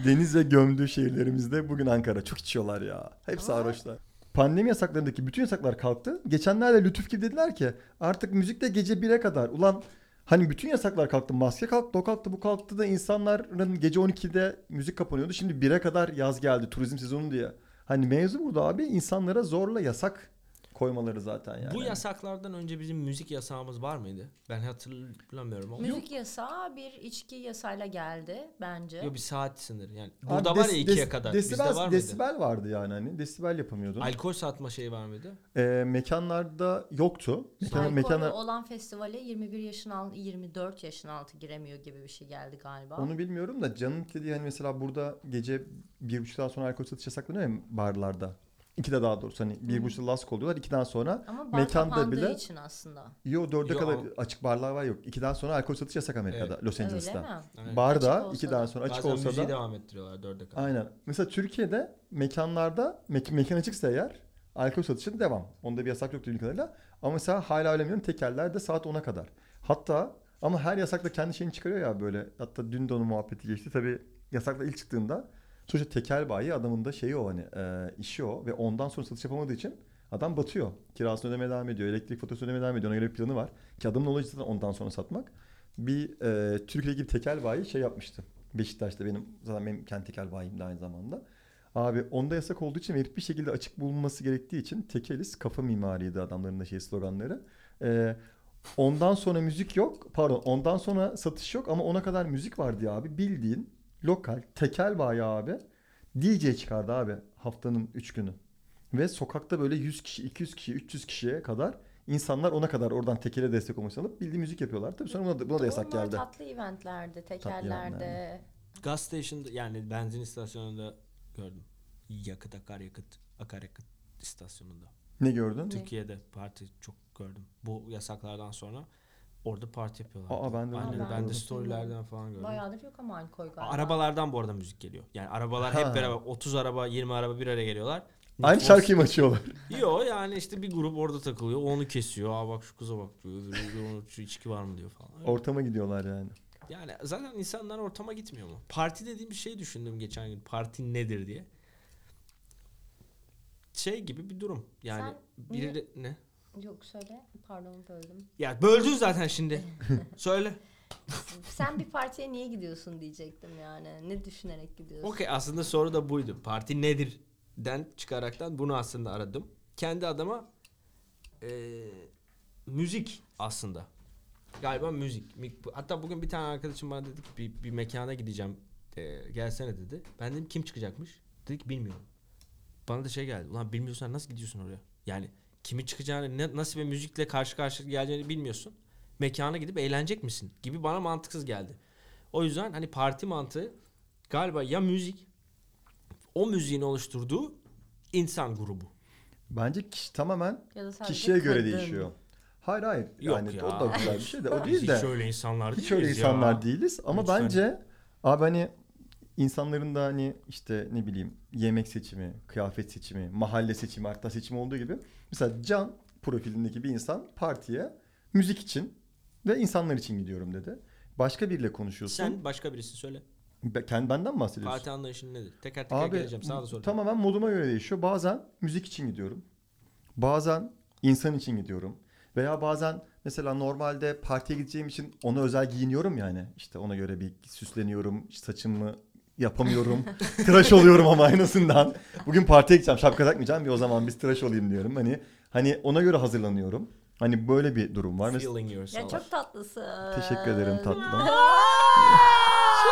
Deniz ve gömdüğü şehirlerimizde bugün Ankara. Çok içiyorlar ya. Hep Ama- sarhoşlar. Pandemi yasaklarındaki bütün yasaklar kalktı. Geçenlerde Lütuf gibi dediler ki artık müzikte gece 1'e kadar. Ulan hani bütün yasaklar kalktı. Maske kalktı, o kalktı, bu kalktı da insanların gece 12'de müzik kapanıyordu. Şimdi 1'e kadar yaz geldi turizm sezonu diye. Hani mevzu burada abi insanlara zorla yasak koymaları zaten yani. Bu yasaklardan önce bizim müzik yasağımız var mıydı? Ben hatırlamıyorum ama. müzik yasağı bir içki yasayla geldi bence. Yok bir saat sınırı yani. Abi Burada des- var ya ikiye des- kadar. Desibel, Bizde var mıydı? desibel vardı yani hani. Desibel yapamıyordun. Alkol satma şeyi var mıydı? Ee, mekanlarda yoktu. Mekan, Alkolü mekanlar, olan festivale 21 yaşın altı 24 yaşın altı giremiyor gibi bir şey geldi galiba. Onu bilmiyorum da Can'ın dediği hani mesela burada gece bir buçuktan sonra alkol satış yasaklanıyor ya barlarda. İkide daha doğrusu hani bir Hı. buçukta last call diyorlar. ikiden sonra Ama bar mekanda bile- için aslında. yo dörde Yo, kadar ama- açık barlar var yok. İkiden sonra alkol satış yasak Amerika'da Evet. Los Öyle Angeles'ta. mi? Aynen. Barda Açık olsa ikiden da. sonra açık Bazen olsa müziği da devam ettiriyorlar dörde kadar. aynen. Mesela Türkiye'de mekanlarda mek- mekan açıksa eğer alkol satışın devam. Onda bir yasak yok bildiğim kadarıyla. Ama mesela hala öyle bilmiyorum tekerler de saat 10'a kadar. Hatta ama her yasak da kendi şeyini çıkarıyor ya böyle. Hatta dün de onun muhabbeti geçti. Tabii yasakla ilk çıktığında sonuçta tekel bayi adamın da şeyi o hani e, işi o ve ondan sonra satış yapamadığı için adam batıyor. Kirasını ödemeye devam ediyor. Elektrik faturasını ödemeye devam ediyor. Ona göre bir planı var. Ki adamın olayı zaten ondan sonra satmak. Bir e, Türkiye gibi tekel bayi şey yapmıştı. Beşiktaş'ta benim zaten benim kendi tekel bayim de aynı zamanda. Abi onda yasak olduğu için ve bir şekilde açık bulunması gerektiği için tekeliz kafa mimariydi adamların da şey sloganları. Ee, ondan sonra müzik yok. Pardon ondan sonra satış yok ama ona kadar müzik vardı ya abi. Bildiğin lokal tekel bayağı abi. DJ çıkardı abi haftanın 3 günü. Ve sokakta böyle 100 kişi, 200 kişi, 300 kişiye kadar insanlar ona kadar oradan tekele destek için alıp bildiğin müzik yapıyorlar. Tabii sonra buna da, buna da yasak Onlar geldi. tatlı eventlerde, tekerlerde. Gas station'da yani benzin istasyonunda gördüm. Yakıt akaryakıt akaryakıt istasyonunda. Ne gördün? Türkiye'de parti çok gördüm. Bu yasaklardan sonra orada parti yapıyorlar. Aa, ben de Aynen, ben de storylerden falan gördüm. Bayağıdır yok ama alkol galiba. Arabalardan bu arada müzik geliyor. Yani arabalar Ha. hep beraber 30 araba 20 araba bir araya geliyorlar. Aynı Need for şarkıyı mı açıyorlar? Yo yani işte bir grup orada takılıyor. Onu kesiyor. Aa bak şu kıza bak diyor. Öbürü diyor "Onun şu içki var mı diyor falan. Öyle. Ortama gidiyorlar yani. Yani zaten insanlar ortama gitmiyor mu? Parti dediğim bir şey düşündüm geçen gün. Parti nedir diye. Şey gibi bir durum. Yani Sen biri niye- ne? Yok söyle. Pardon böldüm. Ya böldün zaten şimdi. Söyle. Sen bir partiye niye gidiyorsun diyecektim yani. Ne düşünerek gidiyorsun? Okey aslında soru da buydu. Parti nedir? Den çıkaraktan bunu aslında aradım. Kendi adıma eee, müzik aslında. Galiba müzik. Hatta bugün bir tane arkadaşım bana dedi ki bir, bir mekana gideceğim. Eee, gelsene dedi. Ben dedim kim çıkacakmış? Dedi ki bilmiyorum. Bana da şey geldi. Ulan bilmiyorsan nasıl gidiyorsun oraya? Yani kimin çıkacağını, ne, nasıl bir müzikle karşı karşıya geleceğini bilmiyorsun. Mekana gidip eğlenecek misin? Gibi bana mantıksız geldi. O yüzden hani parti mantığı galiba ya müzik o müziğin oluşturduğu insan grubu. Bence kişi tamamen kişiye göre kadın. değişiyor. Hayır hayır. Yok yani ya. o da güzel bir şey de o değil de. hiç öyle insanlar Hiç değiliz öyle ya. insanlar değiliz ama Lütfen. bence abi hani insanların da hani işte ne bileyim yemek seçimi, kıyafet seçimi, mahalle seçimi, hatta seçimi olduğu gibi mesela Can profilindeki bir insan partiye müzik için ve insanlar için gidiyorum dedi. Başka biriyle konuşuyorsun. Sen başka birisi söyle. Be- kendi benden mi bahsediyorsun? Parti anlayışın nedir? Teker teker Abi geleceğim. Sana da soracağım. tamamen moduma göre değişiyor. Bazen müzik için gidiyorum. Bazen insan için gidiyorum. Veya bazen mesela normalde partiye gideceğim için ona özel giyiniyorum yani. İşte ona göre bir süsleniyorum. Saçımı yapamıyorum. tıraş oluyorum ama aynısından. Bugün partiye gideceğim şapka takmayacağım. Bir o zaman biz tıraş olayım diyorum. Hani hani ona göre hazırlanıyorum. Hani böyle bir durum var. Mesela, Feeling yourself. Ya çok tatlısın. Teşekkür ederim tatlım.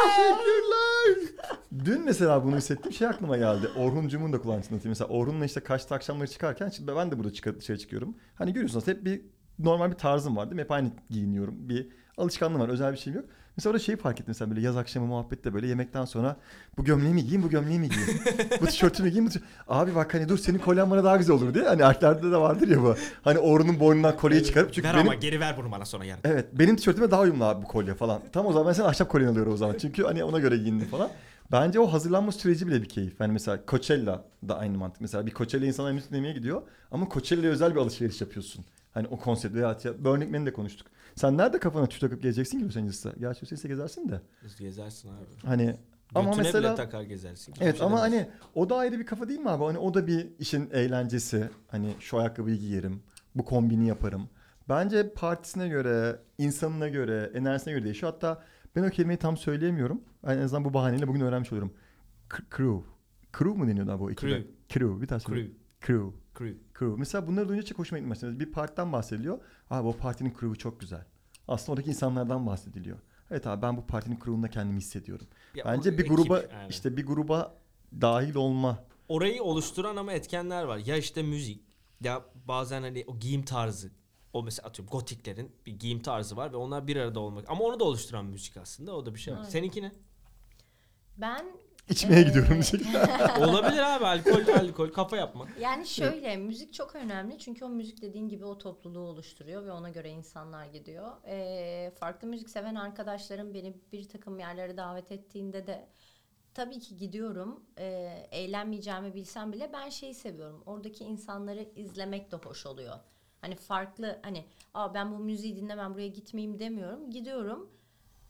Teşekkürler. Dün mesela bunu hissettim şey aklıma geldi. Orhun Cum'un da kulağını çınlatayım. Mesela Orhun'la işte kaçta akşamları çıkarken şimdi ben de burada çıkar, dışarı çıkıyorum. Hani görüyorsunuz hep bir normal bir tarzım var değil mi? Hep aynı giyiniyorum. Bir alışkanlığım var. Özel bir şeyim yok. Mesela orada şeyi fark ettim mesela böyle yaz akşamı muhabbette böyle yemekten sonra bu gömleği mi giyeyim bu gömleği mi giyeyim? bu tişörtü mü giyeyim bu tişörtü... Abi bak hani dur senin kolyen bana daha güzel olur diye. Hani erkeklerde de vardır ya bu. Hani Orhun'un boynundan kolyeyi çıkarıp çünkü ver benim... ama geri ver bunu bana sonra yarın. Evet benim tişörtüme daha uyumlu abi bu kolye falan. Tam o zaman ben sen ahşap kolyen alıyorum o zaman. Çünkü hani ona göre giyindim falan. Bence o hazırlanma süreci bile bir keyif. Yani mesela Coachella da aynı mantık. Mesela bir Coachella insanlar müzik dinlemeye gidiyor. Ama Coachella'ya özel bir alışveriş yapıyorsun. Hani o konsept veya ya Burning Man'i de konuştuk. Sen nerede kafana tüy takıp geleceksin ki Los Angeles'ta? Gerçi Los Angeles'ta gezersin de. Gezersin abi. Hani ama Götüne mesela bile takar gezersin. Evet şey ama demez. hani o da ayrı bir kafa değil mi abi? Hani o da bir işin eğlencesi. Hani şu ayakkabıyı giyerim, bu kombini yaparım. Bence partisine göre, insanına göre, enerjisine göre değişiyor. Hatta ben o kelimeyi tam söyleyemiyorum. En azından bu bahaneyle bugün öğrenmiş oluyorum. K- crew. Crew mu deniyordu abi o ekibe? Crew. Crew. Bir tane. Crew. Crew. Crew. Crew. Mesela bunları duyunca çok hoşuma. Mesela Bir partiden bahsediliyor. Abi o partinin crew'u çok güzel. Aslında oradaki insanlardan bahsediliyor. Evet abi ben bu partinin crew'unda kendimi hissediyorum. Ya Bence bir ekip, gruba aynen. işte bir gruba dahil olma orayı oluşturan ama etkenler var. Ya işte müzik ya bazen hani o giyim tarzı. O mesela atıyorum gotiklerin bir giyim tarzı var ve onlar bir arada olmak. Ama onu da oluşturan müzik aslında. O da bir şey var. Evet. Seninki ne? Ben İçmeye Ee, gidiyorum şekilde. Olabilir abi alkol alkol kafa yapmak. yani şöyle müzik çok önemli çünkü o müzik dediğin gibi o topluluğu oluşturuyor ve ona göre insanlar gidiyor. Ee, farklı müzik seven arkadaşlarım beni bir takım yerlere davet ettiğinde de tabii ki gidiyorum. Ee, eğlenmeyeceğimi bilsem bile ben şeyi seviyorum. Oradaki insanları izlemek de hoş oluyor. Hani farklı hani Aa, ben bu müziği dinlemem buraya gitmeyeyim demiyorum. Gidiyorum.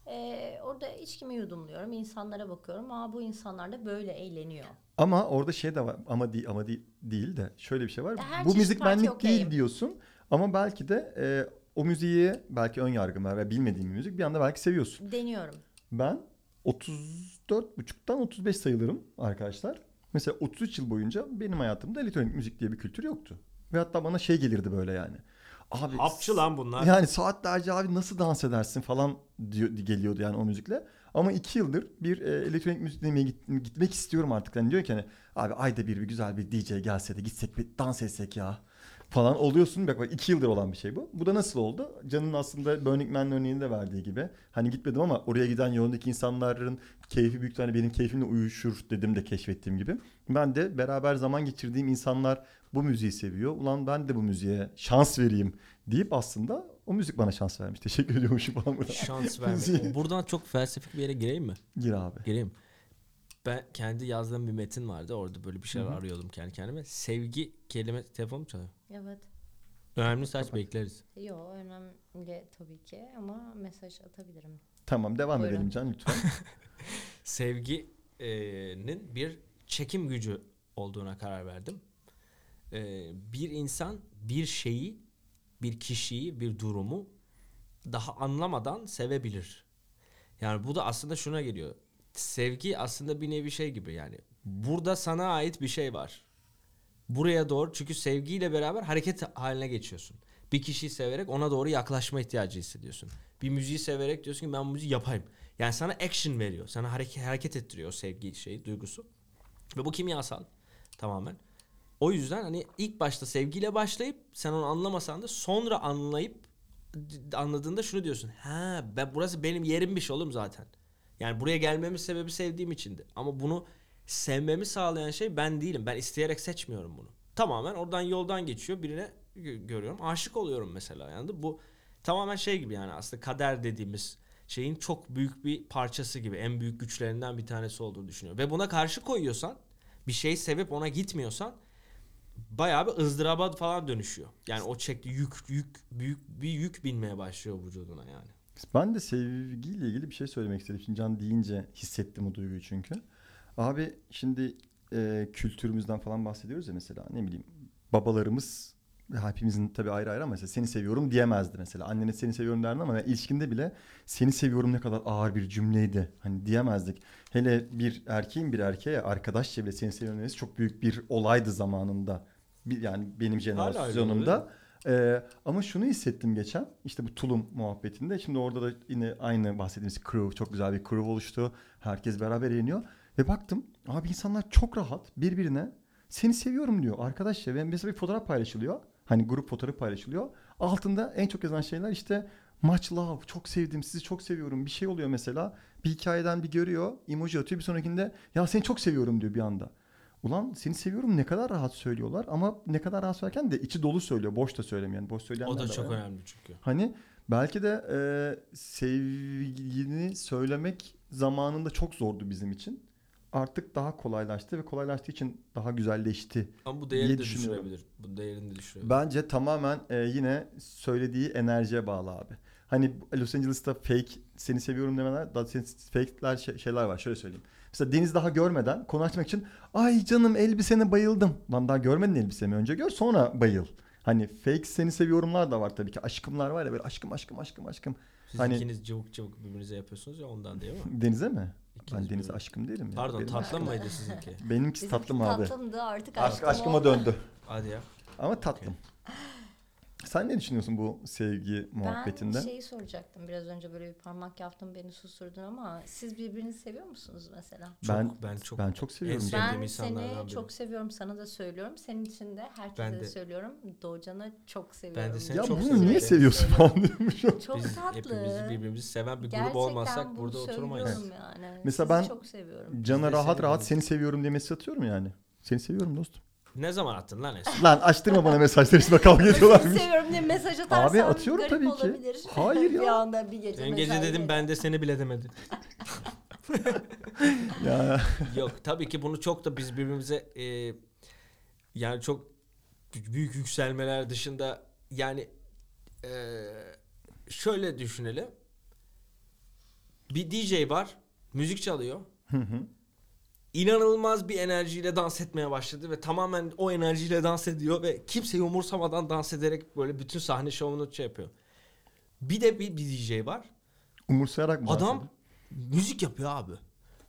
Ee, orada içkimi yudumluyorum. insanlara bakıyorum. Aa bu insanlar da böyle eğleniyor. Ama orada şey de var ama değil ama değil, değil de şöyle bir şey var. Her Bu müzik benlik okeyim. değil diyorsun ama belki de e, o müziği belki ön yargın var ve bilmediğin bir müzik bir anda belki seviyorsun. Deniyorum. Ben 34 buçuktan 35 sayılırım arkadaşlar Mesela 33 yıl boyunca benim hayatımda elektronik müzik diye bir kültür yoktu. Ve hatta bana şey gelirdi böyle yani. Abi Hapçı lan bunlar. Yani saatlerce abi nasıl dans edersin falan diyor, geliyordu yani o müzikle. Ama iki yıldır bir e, elektronik müzik dinlemeye git- gitmek istiyorum artık. Yani diyor ki hani abi ayda bir bir güzel bir DJ gelse de gitsek bir dans etsek ya falan oluyorsun. Bak bak iki yıldır olan bir şey bu. Bu da nasıl oldu? Can'ın aslında Burning Man örneğini de verdiği gibi. Hani gitmedim ama oraya giden yolundaki insanların keyfi büyük tane benim keyfimle uyuşur dedim de keşfettiğim gibi. Ben de beraber zaman geçirdiğim insanlar bu müziği seviyor. Ulan ben de bu müziğe şans vereyim deyip aslında o müzik bana şans vermiş. Teşekkür ediyormuşum falan burada. Şans vermek. Buradan çok felsefik bir yere gireyim mi? Gir abi. Gireyim. Ben kendi yazdığım bir metin vardı. Orada böyle bir şeyler Hı hı. arıyordum kendi kendime. Sevgi kelime telefon mu çalıyor? Evet. Önemli saç bekleriz. Yo önemli tabii ki ama mesaj atabilirim. Tamam devam Buyurun. edelim Can lütfen. Sevginin bir çekim gücü olduğuna karar verdim. Ee, bir insan bir şeyi, bir kişiyi, bir durumu daha anlamadan sevebilir. Yani bu da aslında şuna geliyor. Sevgi aslında bir nevi şey gibi yani. Burada sana ait bir şey var. Buraya doğru çünkü sevgiyle beraber hareket haline geçiyorsun. Bir kişiyi severek ona doğru yaklaşma ihtiyacı hissediyorsun. Bir müziği severek diyorsun ki ben bu müziği yapayım. Yani sana action veriyor. Sana hareket, hareket ettiriyor o sevgi şeyi, duygusu. Ve bu kimyasal tamamen. O yüzden hani ilk başta sevgiyle başlayıp sen onu anlamasan da sonra anlayıp anladığında şunu diyorsun. Ha ben burası benim yerimmiş oğlum zaten. Yani buraya gelmemin sebebi sevdiğim içindi. Ama bunu sevmemi sağlayan şey ben değilim. Ben isteyerek seçmiyorum bunu. Tamamen oradan yoldan geçiyor. Birine gö- görüyorum. Aşık oluyorum mesela. Yani bu tamamen şey gibi yani aslında kader dediğimiz şeyin çok büyük bir parçası gibi. En büyük güçlerinden bir tanesi olduğunu düşünüyorum. Ve buna karşı koyuyorsan bir şey sevip ona gitmiyorsan bayağı bir ızdıraba falan dönüşüyor. Yani o çekti yük yük büyük bir yük binmeye başlıyor vücuduna yani. Ben de sevgiyle ilgili bir şey söylemek istedim. Şimdi Can deyince hissettim o duyguyu çünkü. Abi şimdi e, kültürümüzden falan bahsediyoruz ya mesela ne bileyim babalarımız hepimizin tabii ayrı ayrı ama mesela seni seviyorum diyemezdi mesela. Annene seni seviyorum derdi ama yani ilişkinde bile seni seviyorum ne kadar ağır bir cümleydi. Hani diyemezdik. Hele bir erkeğin bir erkeğe arkadaşça bile seni seviyorum demesi çok büyük bir olaydı zamanında. Bir, yani benim jenerasyonumda. Ee, ama şunu hissettim geçen işte bu tulum muhabbetinde. Şimdi orada da yine aynı bahsettiğimiz crew çok güzel bir crew oluştu. Herkes beraber eğleniyor. Ve baktım abi insanlar çok rahat birbirine seni seviyorum diyor arkadaşlar. Ve mesela bir fotoğraf paylaşılıyor. Hani grup fotoğrafı paylaşılıyor. Altında en çok yazan şeyler işte much love çok sevdim sizi çok seviyorum bir şey oluyor mesela. Bir hikayeden bir görüyor emoji atıyor bir sonrakinde ya seni çok seviyorum diyor bir anda. Ulan seni seviyorum ne kadar rahat söylüyorlar ama ne kadar rahat söylerken de içi dolu söylüyor. Boş da söylemiyor. Yani boş söyleyenler O da çok var. önemli çünkü. Hani belki de e, sevgini söylemek zamanında çok zordu bizim için. Artık daha kolaylaştı ve kolaylaştığı için daha güzelleşti. Ama bu diye değerini de düşünüyorum. düşürebilir. Bu değerini de düşürebilir. Bence tamamen e, yine söylediği enerjiye bağlı abi. Hani Los Angeles'ta fake seni seviyorum demeler, daha fake'ler şey- şeyler var. Şöyle söyleyeyim. Mesela Deniz daha görmeden konu açmak için ay canım elbisene bayıldım. Lan daha görmedin elbisemi önce gör sonra bayıl. Hani fake seni seviyorumlar da var tabii ki. Aşkımlar var ya böyle aşkım aşkım aşkım aşkım. Siz hani- ikiniz cıvık cıvık birbirinize yapıyorsunuz ya ondan değil mi? Denize mi? Ben Denize birbirine. aşkım değilim ya. Pardon Benim tatlı aşkım- mıydı sizinki? Benimkisi tatlım abi. Tatlımdı artık Aşk, aşkım aşkıma oldu. döndü. Hadi ya. Ama tatlım. Sen ne düşünüyorsun bu sevgi muhabbetinde? Ben şeyi soracaktım biraz önce böyle bir parmak yaptım beni susturdun ama siz birbirinizi seviyor musunuz mesela? Çok, Ben- ben çok ben çok seviyorum. Ben seni biri. çok seviyorum sana da söylüyorum. Senin için de herkese Ben de, de. söylüyorum. Doğucan'ı çok seviyorum. Ben de seni ya çok bunu seviyorum. niye seviyorsun falan diyormuş. Çok Biz tatlı. hepimiz birbirimizi seven bir grup Gerçekten olmasak bunu burada oturmayız. söylüyorum Yani. Mesela Sizi ben- çok seviyorum. Cana rahat rahat seni seviyorum diye mesaj atıyorum yani. Seni seviyorum dostum. Ne zaman attın lan Esin? Lan açtırma bana mesajları şimdi kavga Seni ediyorlarmış. seviyorum diye mesaj atarsan Abi atıyorum garip tabii ki. olabilir. Hayır bir ya. anda bir gece Dün gece mesaj dedim ben de seni bile demedim. ya Yok tabii ki bunu çok da biz birbirimize e, yani çok büyük yükselmeler dışında yani e, şöyle düşünelim. Bir DJ var, müzik çalıyor. Hı hı. İnanılmaz bir enerjiyle dans etmeye başladı ve tamamen o enerjiyle dans ediyor ve kimseyi umursamadan dans ederek böyle bütün sahne şovunu şey yapıyor. Bir de bir, bir DJ var. umursayarak mı Adam bahsediyor? müzik yapıyor abi.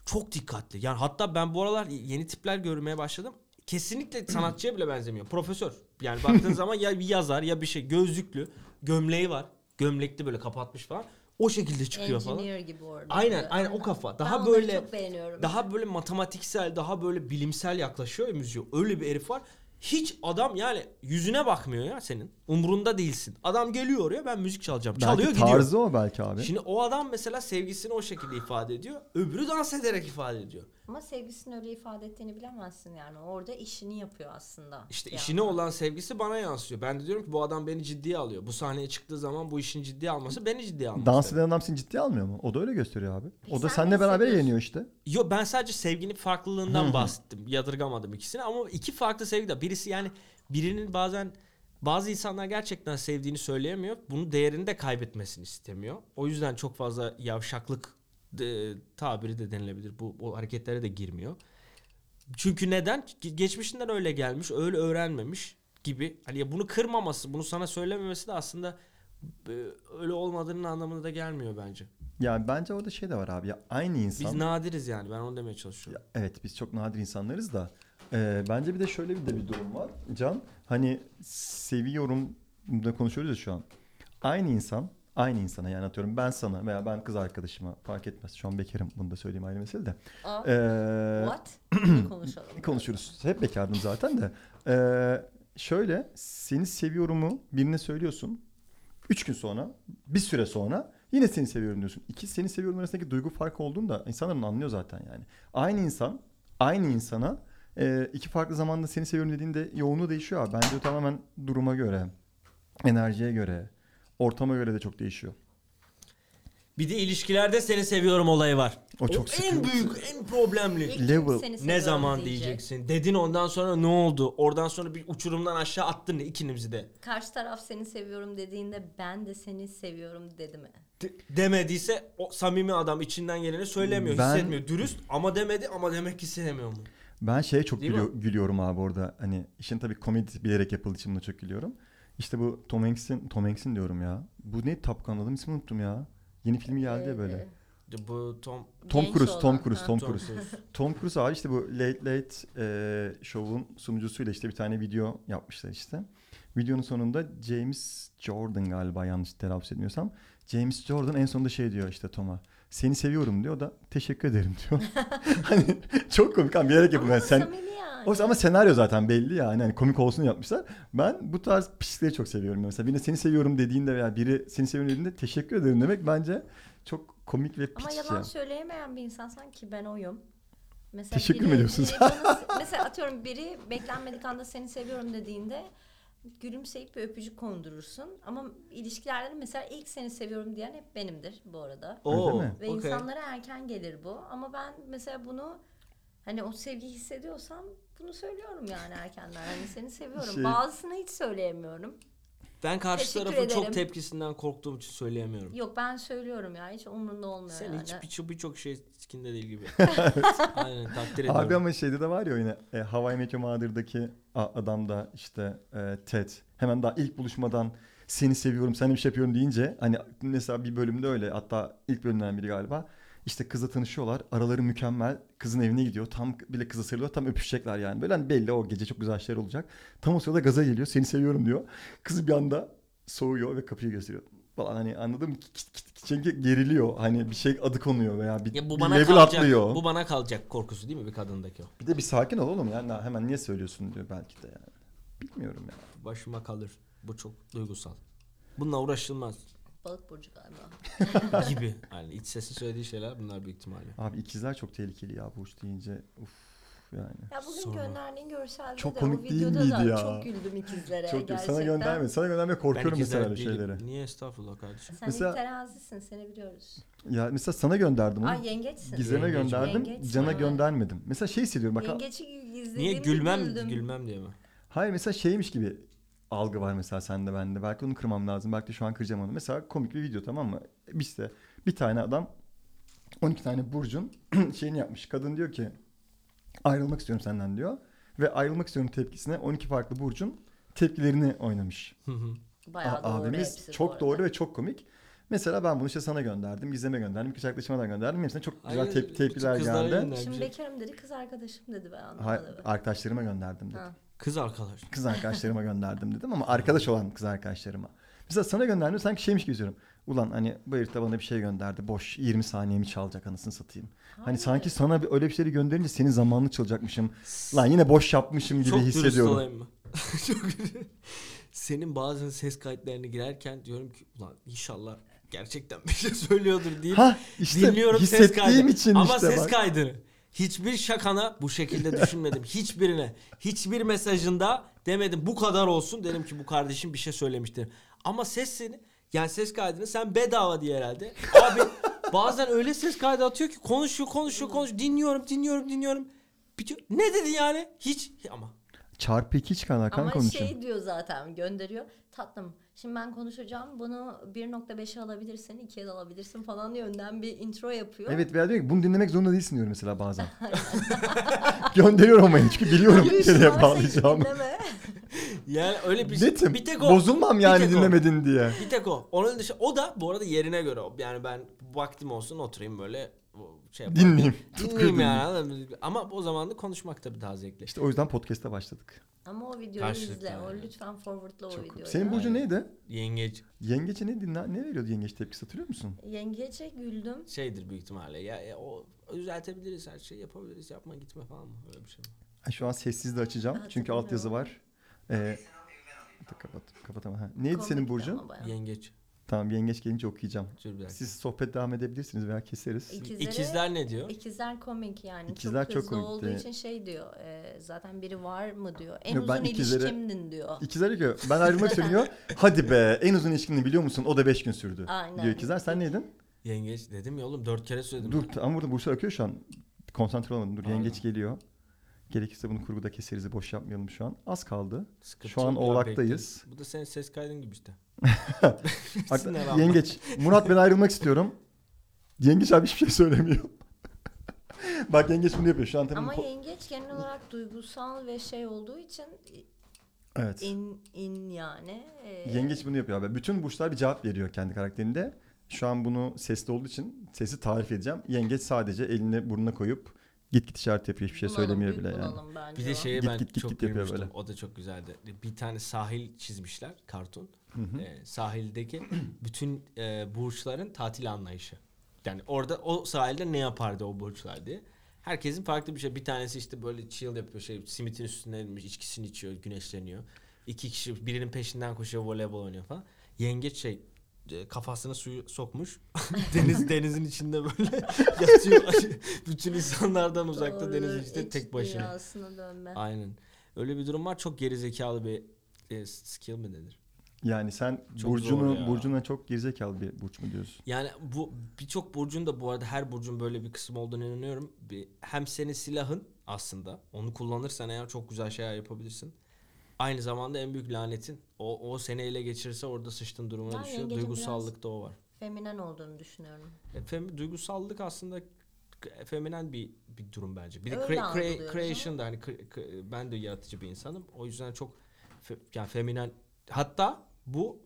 çok dikkatli. Yani hatta ben bu aralar yeni tipler görmeye başladım. Kesinlikle sanatçıya bile benzemiyor. Profesör. Yani baktığın zaman ya bir yazar ya bir şey gözlüklü, gömleği var. Gömlekli böyle kapatmış falan. O şekilde çıkıyor falan. Engineer gibi orada. Aynen, aynen o kafa. Daha ben böyle- çok beğeniyorum. Daha böyle matematiksel, daha böyle bilimsel yaklaşıyor ya müziğe. Öyle bir herif var. Hiç adam yani yüzüne bakmıyor ya senin. Umrunda değilsin. Adam geliyor oraya ben müzik çalacağım. Çalıyor belki gidiyor. tarzı o belki abi. Şimdi o adam mesela sevgisini o şekilde ifade ediyor. Öbürü dans ederek ifade ediyor. Ama sevgisini öyle ifade ettiğini bilemezsin yani. Orada işini yapıyor aslında. İşte bir işine olan sevgisi bana yansıyor. Ben de diyorum ki bu adam beni ciddiye alıyor. Bu sahneye çıktığı zaman bu işin ciddiye alması beni ciddiye alması. Dans eden adam seni ciddiye almıyor mu? O da öyle gösteriyor abi. Peki o da sen seninle beraber eğleniyor işte. Yo ben sadece sevginin farklılığından bahsettim. Yadırgamadım ikisini ama iki farklı sevgi de. Birisi yani birinin bazen bazı insanlar gerçekten sevdiğini söyleyemiyor. Bunu değerini de kaybetmesini istemiyor. O yüzden çok fazla yavşaklık de, tabiri de denilebilir. Bu o hareketlere de girmiyor. Çünkü neden? Ge- Geçmişinden öyle gelmiş, öyle öğrenmemiş gibi. Hani ya bunu kırmaması, bunu sana söylememesi de aslında öyle olmadığının anlamına da gelmiyor bence. Yani bence orada şey de var abi ya aynı insan. Biz nadiriz yani. Ben onu demeye çalışıyorum. Ya evet biz çok nadir insanlarız da e, bence bir de şöyle bir de bir durum var Can. Hani seviyorum da konuşuyoruz ya şu an. Aynı insan aynı insana yani atıyorum ben sana veya ben kız arkadaşıma fark etmez. Şu an bekarım bunu da söyleyeyim ayrı mesele de. Aa, E, what? Konuşalım. konuşuruz. Hep bekardım zaten de. Ee, şöyle seni seviyorumu birine söylüyorsun. Üç gün sonra bir süre sonra yine seni seviyorum diyorsun. İki seni seviyorum arasındaki duygu farkı olduğunu da insanların anlıyor zaten yani. Aynı insan aynı insana e, iki farklı zamanda seni seviyorum dediğinde yoğunluğu değişiyor abi. Bence o tamamen duruma göre, enerjiye göre, ortama göre de çok değişiyor. Bir de ilişkilerde seni seviyorum olayı var. O çok en sıkıntı. büyük, en problemli. Level. Ne zaman diyecek. diyeceksin? Dedin ondan sonra ne oldu? Oradan sonra bir uçurumdan aşağı attın ikinizi de. Karşı taraf seni seviyorum dediğinde ben de seni seviyorum dedi mi? De- demediyse o samimi adam içinden geleni söylemiyor, Ben- hissetmiyor. Dürüst ama demedi ama demek ki sevmiyor mu? Ben şeye çok Değil gülüyor- gülüyorum abi orada. Hani işin tabii komedi bilerek yapıldığı için buna çok gülüyorum. İşte bu Tom Hanks'in Tom Hanks'in diyorum ya. Bu ne Top Gun adamın ismini unuttum ya. Yeni filmi geldi ya böyle. Ee, De Bu Tom Tom genç Cruise, Tom olan, Cruise, ha. Tom Tom Cruise. Cruise. Tom Cruise abi işte bu Late Late e, Show'un sunucusuyla işte bir tane video yapmışlar işte. Videonun sonunda James Jordan galiba yanlış telaffuz etmiyorsam. James Jordan en sonunda şey diyor işte Tom'a. Seni seviyorum diyor. O da teşekkür ederim diyor. hani çok komik abi bilerek yapılıyor. Ama Yani sen, yani. o ama senaryo zaten belli yani. Hani komik olsun yapmışlar. Ben bu tarz pislikleri çok seviyorum. Mesela birine seni seviyorum dediğinde veya biri seni seviyorum dediğinde teşekkür ederim demek bence çok komik ve Ama piç yalan ya. söyleyemeyen bir insansan ki ben oyum. Mesela Teşekkür mü ediyorsun biri sen? bana- mesela atıyorum biri beklenmedik anda seni seviyorum dediğinde gülümseyip bir öpücük kondurursun. Ama ilişkilerde de mesela ilk seni seviyorum diyen hep benimdir bu arada. Oo, mi? Ve okey. insanlara erken gelir bu. Ama ben mesela bunu hani o sevgiyi hissediyorsam bunu söylüyorum yani erkenden. Hani seni seviyorum. Şey- Bazısını hiç söyleyemiyorum. Ben karşı Teşekkür tarafın çok ederim. tepkisinden korktuğum için söyleyemiyorum. Yok ben söylüyorum ya hiç umurumda olmuyor Sen yani. hiç birçok birçok şey sikinde değil gibi. Aynen takdir ediyorum. Abi ama şeyde de var ya yine e, How I Met Your Mother'daki adam da işte e, Ted. Hemen daha ilk buluşmadan seni seviyorum sen bir şey yapıyorum deyince hani mesela bir bölümde öyle hatta ilk bölümden biri galiba işte kızla tanışıyorlar araları mükemmel kızın evine gidiyor tam bile kıza sarılıyor tam öpüşecekler yani. Böyle hani belli o gece çok güzel şeyler olacak. Tam o sırada gaza geliyor seni seviyorum diyor. Kız bir anda soğuyor ve kapıyı gösteriyor falan hani anladın mı? Çünkü geriliyor hani bir şey adı konuyor veya bir, Ya bu bir bana level kalacak. atlıyor. Bu bana kalacak korkusu değil mi bir kadındaki o? Bir de bir sakin ol oğlum yani hemen niye söylüyorsun diyor belki de yani. Bilmiyorum ya. Başıma kalır. Bu çok duygusal. Bununla uğraşılmaz Balık burcu galiba. gibi. Yani iç sesin söylediği şeyler bunlar büyük ihtimalle. Abi ikizler çok tehlikeli ya burç deyince. Uf yani. Ya bugün Sorma. gönderdiğin görselde Çok de komik o değil videoda miydi da ya? çok güldüm ikizlere çok gerçekten. sana gönderme. Sana göndermeye korkuyorum ikizler mesela öyle şeyleri. Niye estağfurullah kardeşim? Sen Mesela- terazisin seni biliyoruz. Ya mesela sana gönderdim onu. Ay yengeçsin. Gizem'e Yengeç. gönderdim. Yengeç, Cana evet. göndermedim. Mesela şey hissediyorum bak. Yengeçi izlediğimde Niye gülmem güldüm. gülmem diye mi? Hayır mesela şeymiş gibi algı var mesela sende bende. Belki onu kırmam lazım. Belki de şu an kıracağım onu. Mesela komik bir video tamam mı? İşte bir tane adam 12 tane burcun şeyini yapmış. Kadın diyor ki ayrılmak istiyorum senden diyor. Ve ayrılmak istiyorum tepkisine 12 farklı burcun tepkilerini oynamış. Hı hı. Bayağı A- doğru abimiz çok doğru ve çok komik. Mesela ben bunu işte sana gönderdim, Gizem'e gönderdim, kız arkadaşıma da gönderdim. Hepsine çok güzel Hayır, tep- tepkiler kızlara geldi. yönlendim. Şimdi bekarım dedi kız arkadaşım dedi ben Hay- anlamadım. arkadaşlarıma gönderdim dedim. Ha. Kız arkadaş. Kız arkadaşlarıma gönderdim dedim ama arkadaş olan kız arkadaşlarıma. Mesela sana gönderdim sanki şeymiş gibi diyorum. Ulan hani bu herif de bana bir şey gönderdi. Boş 20 saniyemi çalacak anasını satayım. Hani Hayır. sanki sana bir öyle bir şeyleri gönderince senin zamanını çalacakmışım. Lan yine boş yapmışım gibi Çok dürüst hissediyorum. olayım mı? Çok Senin bazen ses kayıtlarını girerken diyorum ki ulan inşallah gerçekten bir şey söylüyordur deyip Ha işte dinliyorum ses kaydını. için Ama işte ses bak. kaydını. Hiçbir şakana bu şekilde düşünmedim. Hiçbirine. Hiçbir mesajında demedim bu kadar olsun. Dedim ki bu kardeşim bir şey söylemiştir. Ama sesini yani ses kaydını sen bedava diye herhalde. Abi bazen öyle ses kaydı atıyor ki konuşuyor konuşuyor konuşuyor. Dinliyorum dinliyorum dinliyorum. Bitiyor. Ne dedi yani? Hiç ama. Çarpı iki çıkan Hakan Ama konuşuyor. şey diyor zaten gönderiyor. Tatlım şimdi ben konuşacağım bunu 1.5'e alabilirsin 2'ye de alabilirsin falan diye önden bir intro yapıyor. Evet veya diyor ki bunu dinlemek zorunda değilsin diyor mesela bazen. Gönderiyorum ama çünkü biliyorum nereye bağlayacağımı. Yani öyle bir şey. Netim. Bir tek o. Bozulmam yani Bir tek o. dinlemedin diye. Bir tek o. Onun dışı o da bu arada yerine göre o. Yani ben vaktim olsun oturayım böyle o şey. Dinleyeyim. Dinleyeyim yani. Ama o zaman da konuşmak tabii daha zevkli. İşte o yüzden podcast'a başladık. Ama o videoyu Karşılıklı izle. O yani. lütfen forwardla o Çok- videoyu. Senin Aynen. neydi? Yengeç Yengeç'e ne, dinle, ne veriyordu yengeç tepkisi hatırlıyor musun? Yengece güldüm. şeydir büyük ihtimalle. Ya, ya o düzeltebiliriz her şeyi yapabiliriz. Yapma gitme falan mı? Öyle bir şey. Ha, Şu an sessiz de açacağım çünkü altyazı var. Ee, kapat, kapat ama. Ha. Neydi senin Komikti burcun? Yengeç. Tamam yengeç gelince okuyacağım. Dur. Siz sohbet devam edebilirsiniz veya keseriz. İkizlere- İkizler ne diyor? İkizler komik yani. İkizler çok çok hızlı komikti. olduğu için şey diyor. e, zaten biri var mı diyor. En Yok, ben uzun ikizlere- ilişkimdin diyor. İkizler diyor ben ayrılmak istiyorum diyor. Hadi be en uzun ilişkini biliyor musun? O da 5 gün sürdü. Aynen. Diyor ikizler sen neydin? Yengeç dedim ya oğlum dört kere söyledim. Dur ama burada burçlar akıyor şu an. Konsantre olamadım. Dur Pardon. yengeç geliyor. Gerekirse bunu kurguda keseriz. Boş yapmayalım şu an. Az kaldı. Sıkıntı Şu an Oğlak'tayız. Bu da senin ses kaydın gibi işte. Yengeç. Murat ben ayrılmak istiyorum. Yengeç abi hiçbir şey söylemiyor. Bak yengeç bunu yapıyor. Şu an tabii Ama po- yengeç genel olarak duygusal ve şey olduğu için Evet. in in yani. e, Yengeç bunu yapıyor abi. Bütün burçlar bir cevap veriyor kendi karakterinde. Şu an bunu sesli olduğu için sesi tarif edeceğim. Yengeç sadece elini burnuna koyup git git işaret yapıyor. Hiçbir şey bunalım, söylemiyor bile yani. bence Bir de şeye Git, ben git, git, çok git yapıyor böyle. O da çok güzeldi. Bir tane sahil çizmişler kartun. Hı hı. Ee, sahildeki bütün e, burçların tatil anlayışı. Yani orada o sahilde ne yapardı o burçlar diye. Herkesin farklı bir şey. Bir tanesi işte böyle chill yapıyor. Şey, simitin üstünde inmiş, içkisini içiyor, güneşleniyor. İki kişi birinin peşinden koşuyor, voleybol oynuyor falan. Yengeç şey kafasını suyu sokmuş. Deniz denizin içinde böyle yatıyor. Bütün insanlardan uzakta Doğru, denizin içinde iç tek başına. dünyasına dönme. Aynen. Öyle bir durum var. Çok gerizekalı bir e, skill mi denir? Yani sen Çok burcunu ya. burcuna çok gerizekalı bir burç mu diyorsun? Yani bu birçok burcun da bu arada her burcun böyle bir kısmı olduğunu inanıyorum. Bir, hem senin silahın aslında onu kullanırsan eğer çok güzel şeyler yapabilirsin. Aynı zamanda en büyük lanetin o, o seni ele geçirirse orada sıçtın durumuna Ben düşüyor. yengecin Duygusallık da o var. Feminen olduğunu düşünüyorum. E, fem- duygusallık aslında k- feminen bir bir durum bence. Bir de crea- algılıyoruz creation da hani cre- cre- ben de yaratıcı bir insanım. O yüzden çok fe- yani feminen hatta bu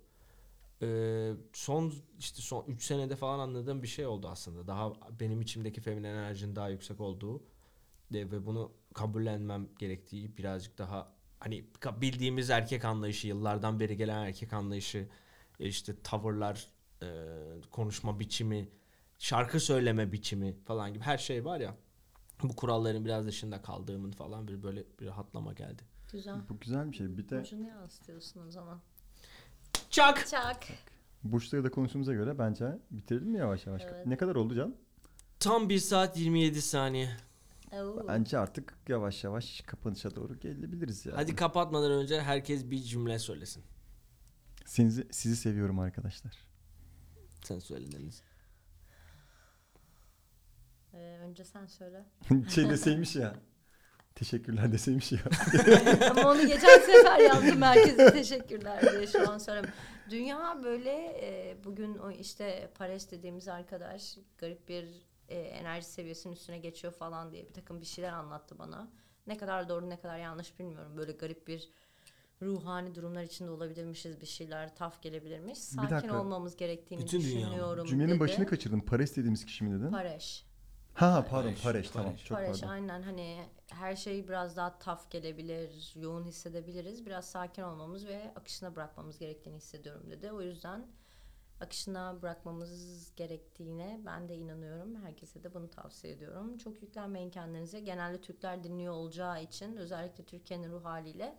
e, son işte son 3 senede falan anladığım bir şey oldu aslında. Daha benim içimdeki feminen enerjinin daha yüksek olduğu ve bunu kabullenmem gerektiği birazcık daha hani bildiğimiz erkek anlayışı yıllardan beri gelen erkek anlayışı e, işte tavırlar e, konuşma biçimi şarkı söyleme biçimi falan gibi her şey var ya bu kuralların biraz dışında kaldığımın falan bir böyle bir rahatlama geldi. Güzel. Bu güzel bir şey. Bir de Burcunu yansıtıyorsun o zaman. Çak! Çak. burçları da konuştuğumuza göre bence bitirelim mi yavaş yavaş? Evet. Ne kadar oldu Can? Tam 1 saat 27 saniye. Oo. Bence artık yavaş yavaş kapanışa doğru gelebiliriz ya. Hadi kapatmadan önce herkes bir cümle söylesin. Sizi, sizi seviyorum arkadaşlar. Sen söyle Deniz. Ee, önce sen söyle. şey deseymiş ya. Teşekkürler deseymiş ya. Ama onu geçen sefer yazdım herkese teşekkürler diye şu an söyleyeyim. Dünya böyle e, bugün o işte Pares dediğimiz arkadaş garip bir e, enerji seviyesinin üstüne geçiyor falan diye bir takım bir şeyler anlattı bana. Ne kadar doğru ne kadar yanlış bilmiyorum. Böyle garip bir ruhani durumlar içinde olabilirmişiz bir şeyler taf gelebilirmiş. Bir Sakin dakika. olmamız gerektiğini Bütün dünya düşünüyorum Cümlenin dedi. başını kaçırdım. Para istediğimiz kişi mi dedin? Pareş. Ha pardon Pareş, Pareş, tamam. Pareş. Çok Pareş pardon. aynen hani her şey biraz daha taf gelebilir, yoğun hissedebiliriz. Biraz sakin olmamız ve akışına bırakmamız gerektiğini hissediyorum dedi. O yüzden akışına bırakmamız gerektiğine ben de inanıyorum. Herkese de bunu tavsiye ediyorum. Çok yüklenmeyin kendinize. Genelde Türkler dinliyor olacağı için özellikle Türkiye'nin ruh haliyle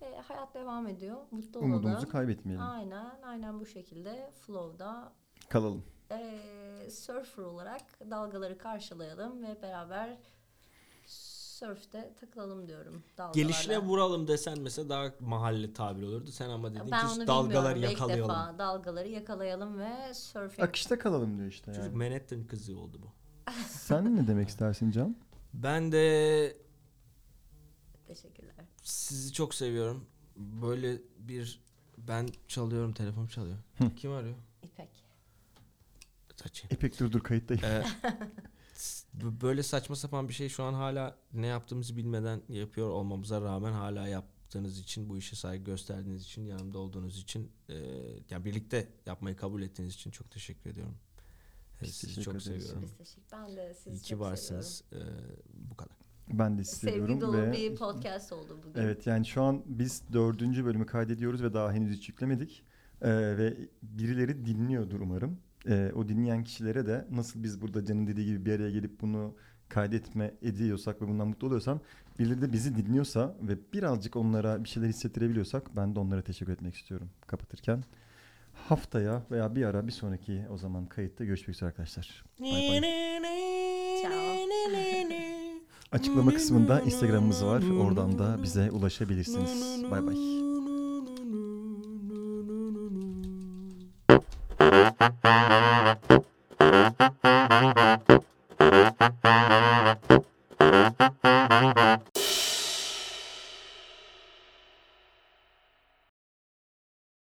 e, hayat devam ediyor. Mutlu olalım. Umudumuzu kaybetmeyelim. Aynen, aynen bu şekilde flow'da Kalalım. e, surfer olarak dalgaları karşılayalım ve beraber surfte takılalım diyorum. Dalgalarla. Gelişine vuralım desen mesela daha mahalle tabir olurdu. Sen ama dedin ben ki onu dalgaları yakalayalım. defa dalgaları yakalayalım ve surfing. Akışta kalalım diyor işte Çocuk yani. Manhattan kızı oldu bu. Sen ne demek istersin Can? Ben de Teşekkürler. sizi çok seviyorum. Böyle bir ben çalıyorum telefon çalıyor. Kim arıyor? İpek. Saçı. Epek dur dur kayıttayım. Ee, böyle saçma sapan bir şey şu an hala ne yaptığımızı bilmeden yapıyor olmamıza rağmen hala yaptığınız için bu işe saygı gösterdiğiniz için yanımda olduğunuz için e, yani birlikte yapmayı kabul ettiğiniz için çok teşekkür ediyorum. Biz sizi çok seviyorum. Biz teşekkür. Ben de sizi İyi ki çok varsınız. Ee, bu kadar. Ben de sizi seviyorum. Sevgi seviyorum dolu ve bir podcast oldu bugün. evet yani şu an biz dördüncü bölümü kaydediyoruz ve daha henüz hiç yüklemedik. Ee, ve birileri dinliyordur umarım. Ee, o dinleyen kişilere de nasıl biz burada Can'ın dediği gibi bir araya gelip bunu kaydetme ediyorsak ve bundan mutlu oluyorsam birileri de bizi dinliyorsa ve birazcık onlara bir şeyler hissettirebiliyorsak ben de onlara teşekkür etmek istiyorum kapatırken. Haftaya veya bir ara bir sonraki o zaman kayıtta görüşmek üzere arkadaşlar. Bay. Ciao. Açıklama kısmında Instagram'ımız var. Oradan da bize ulaşabilirsiniz. Bay bay. ¡Bahahaha!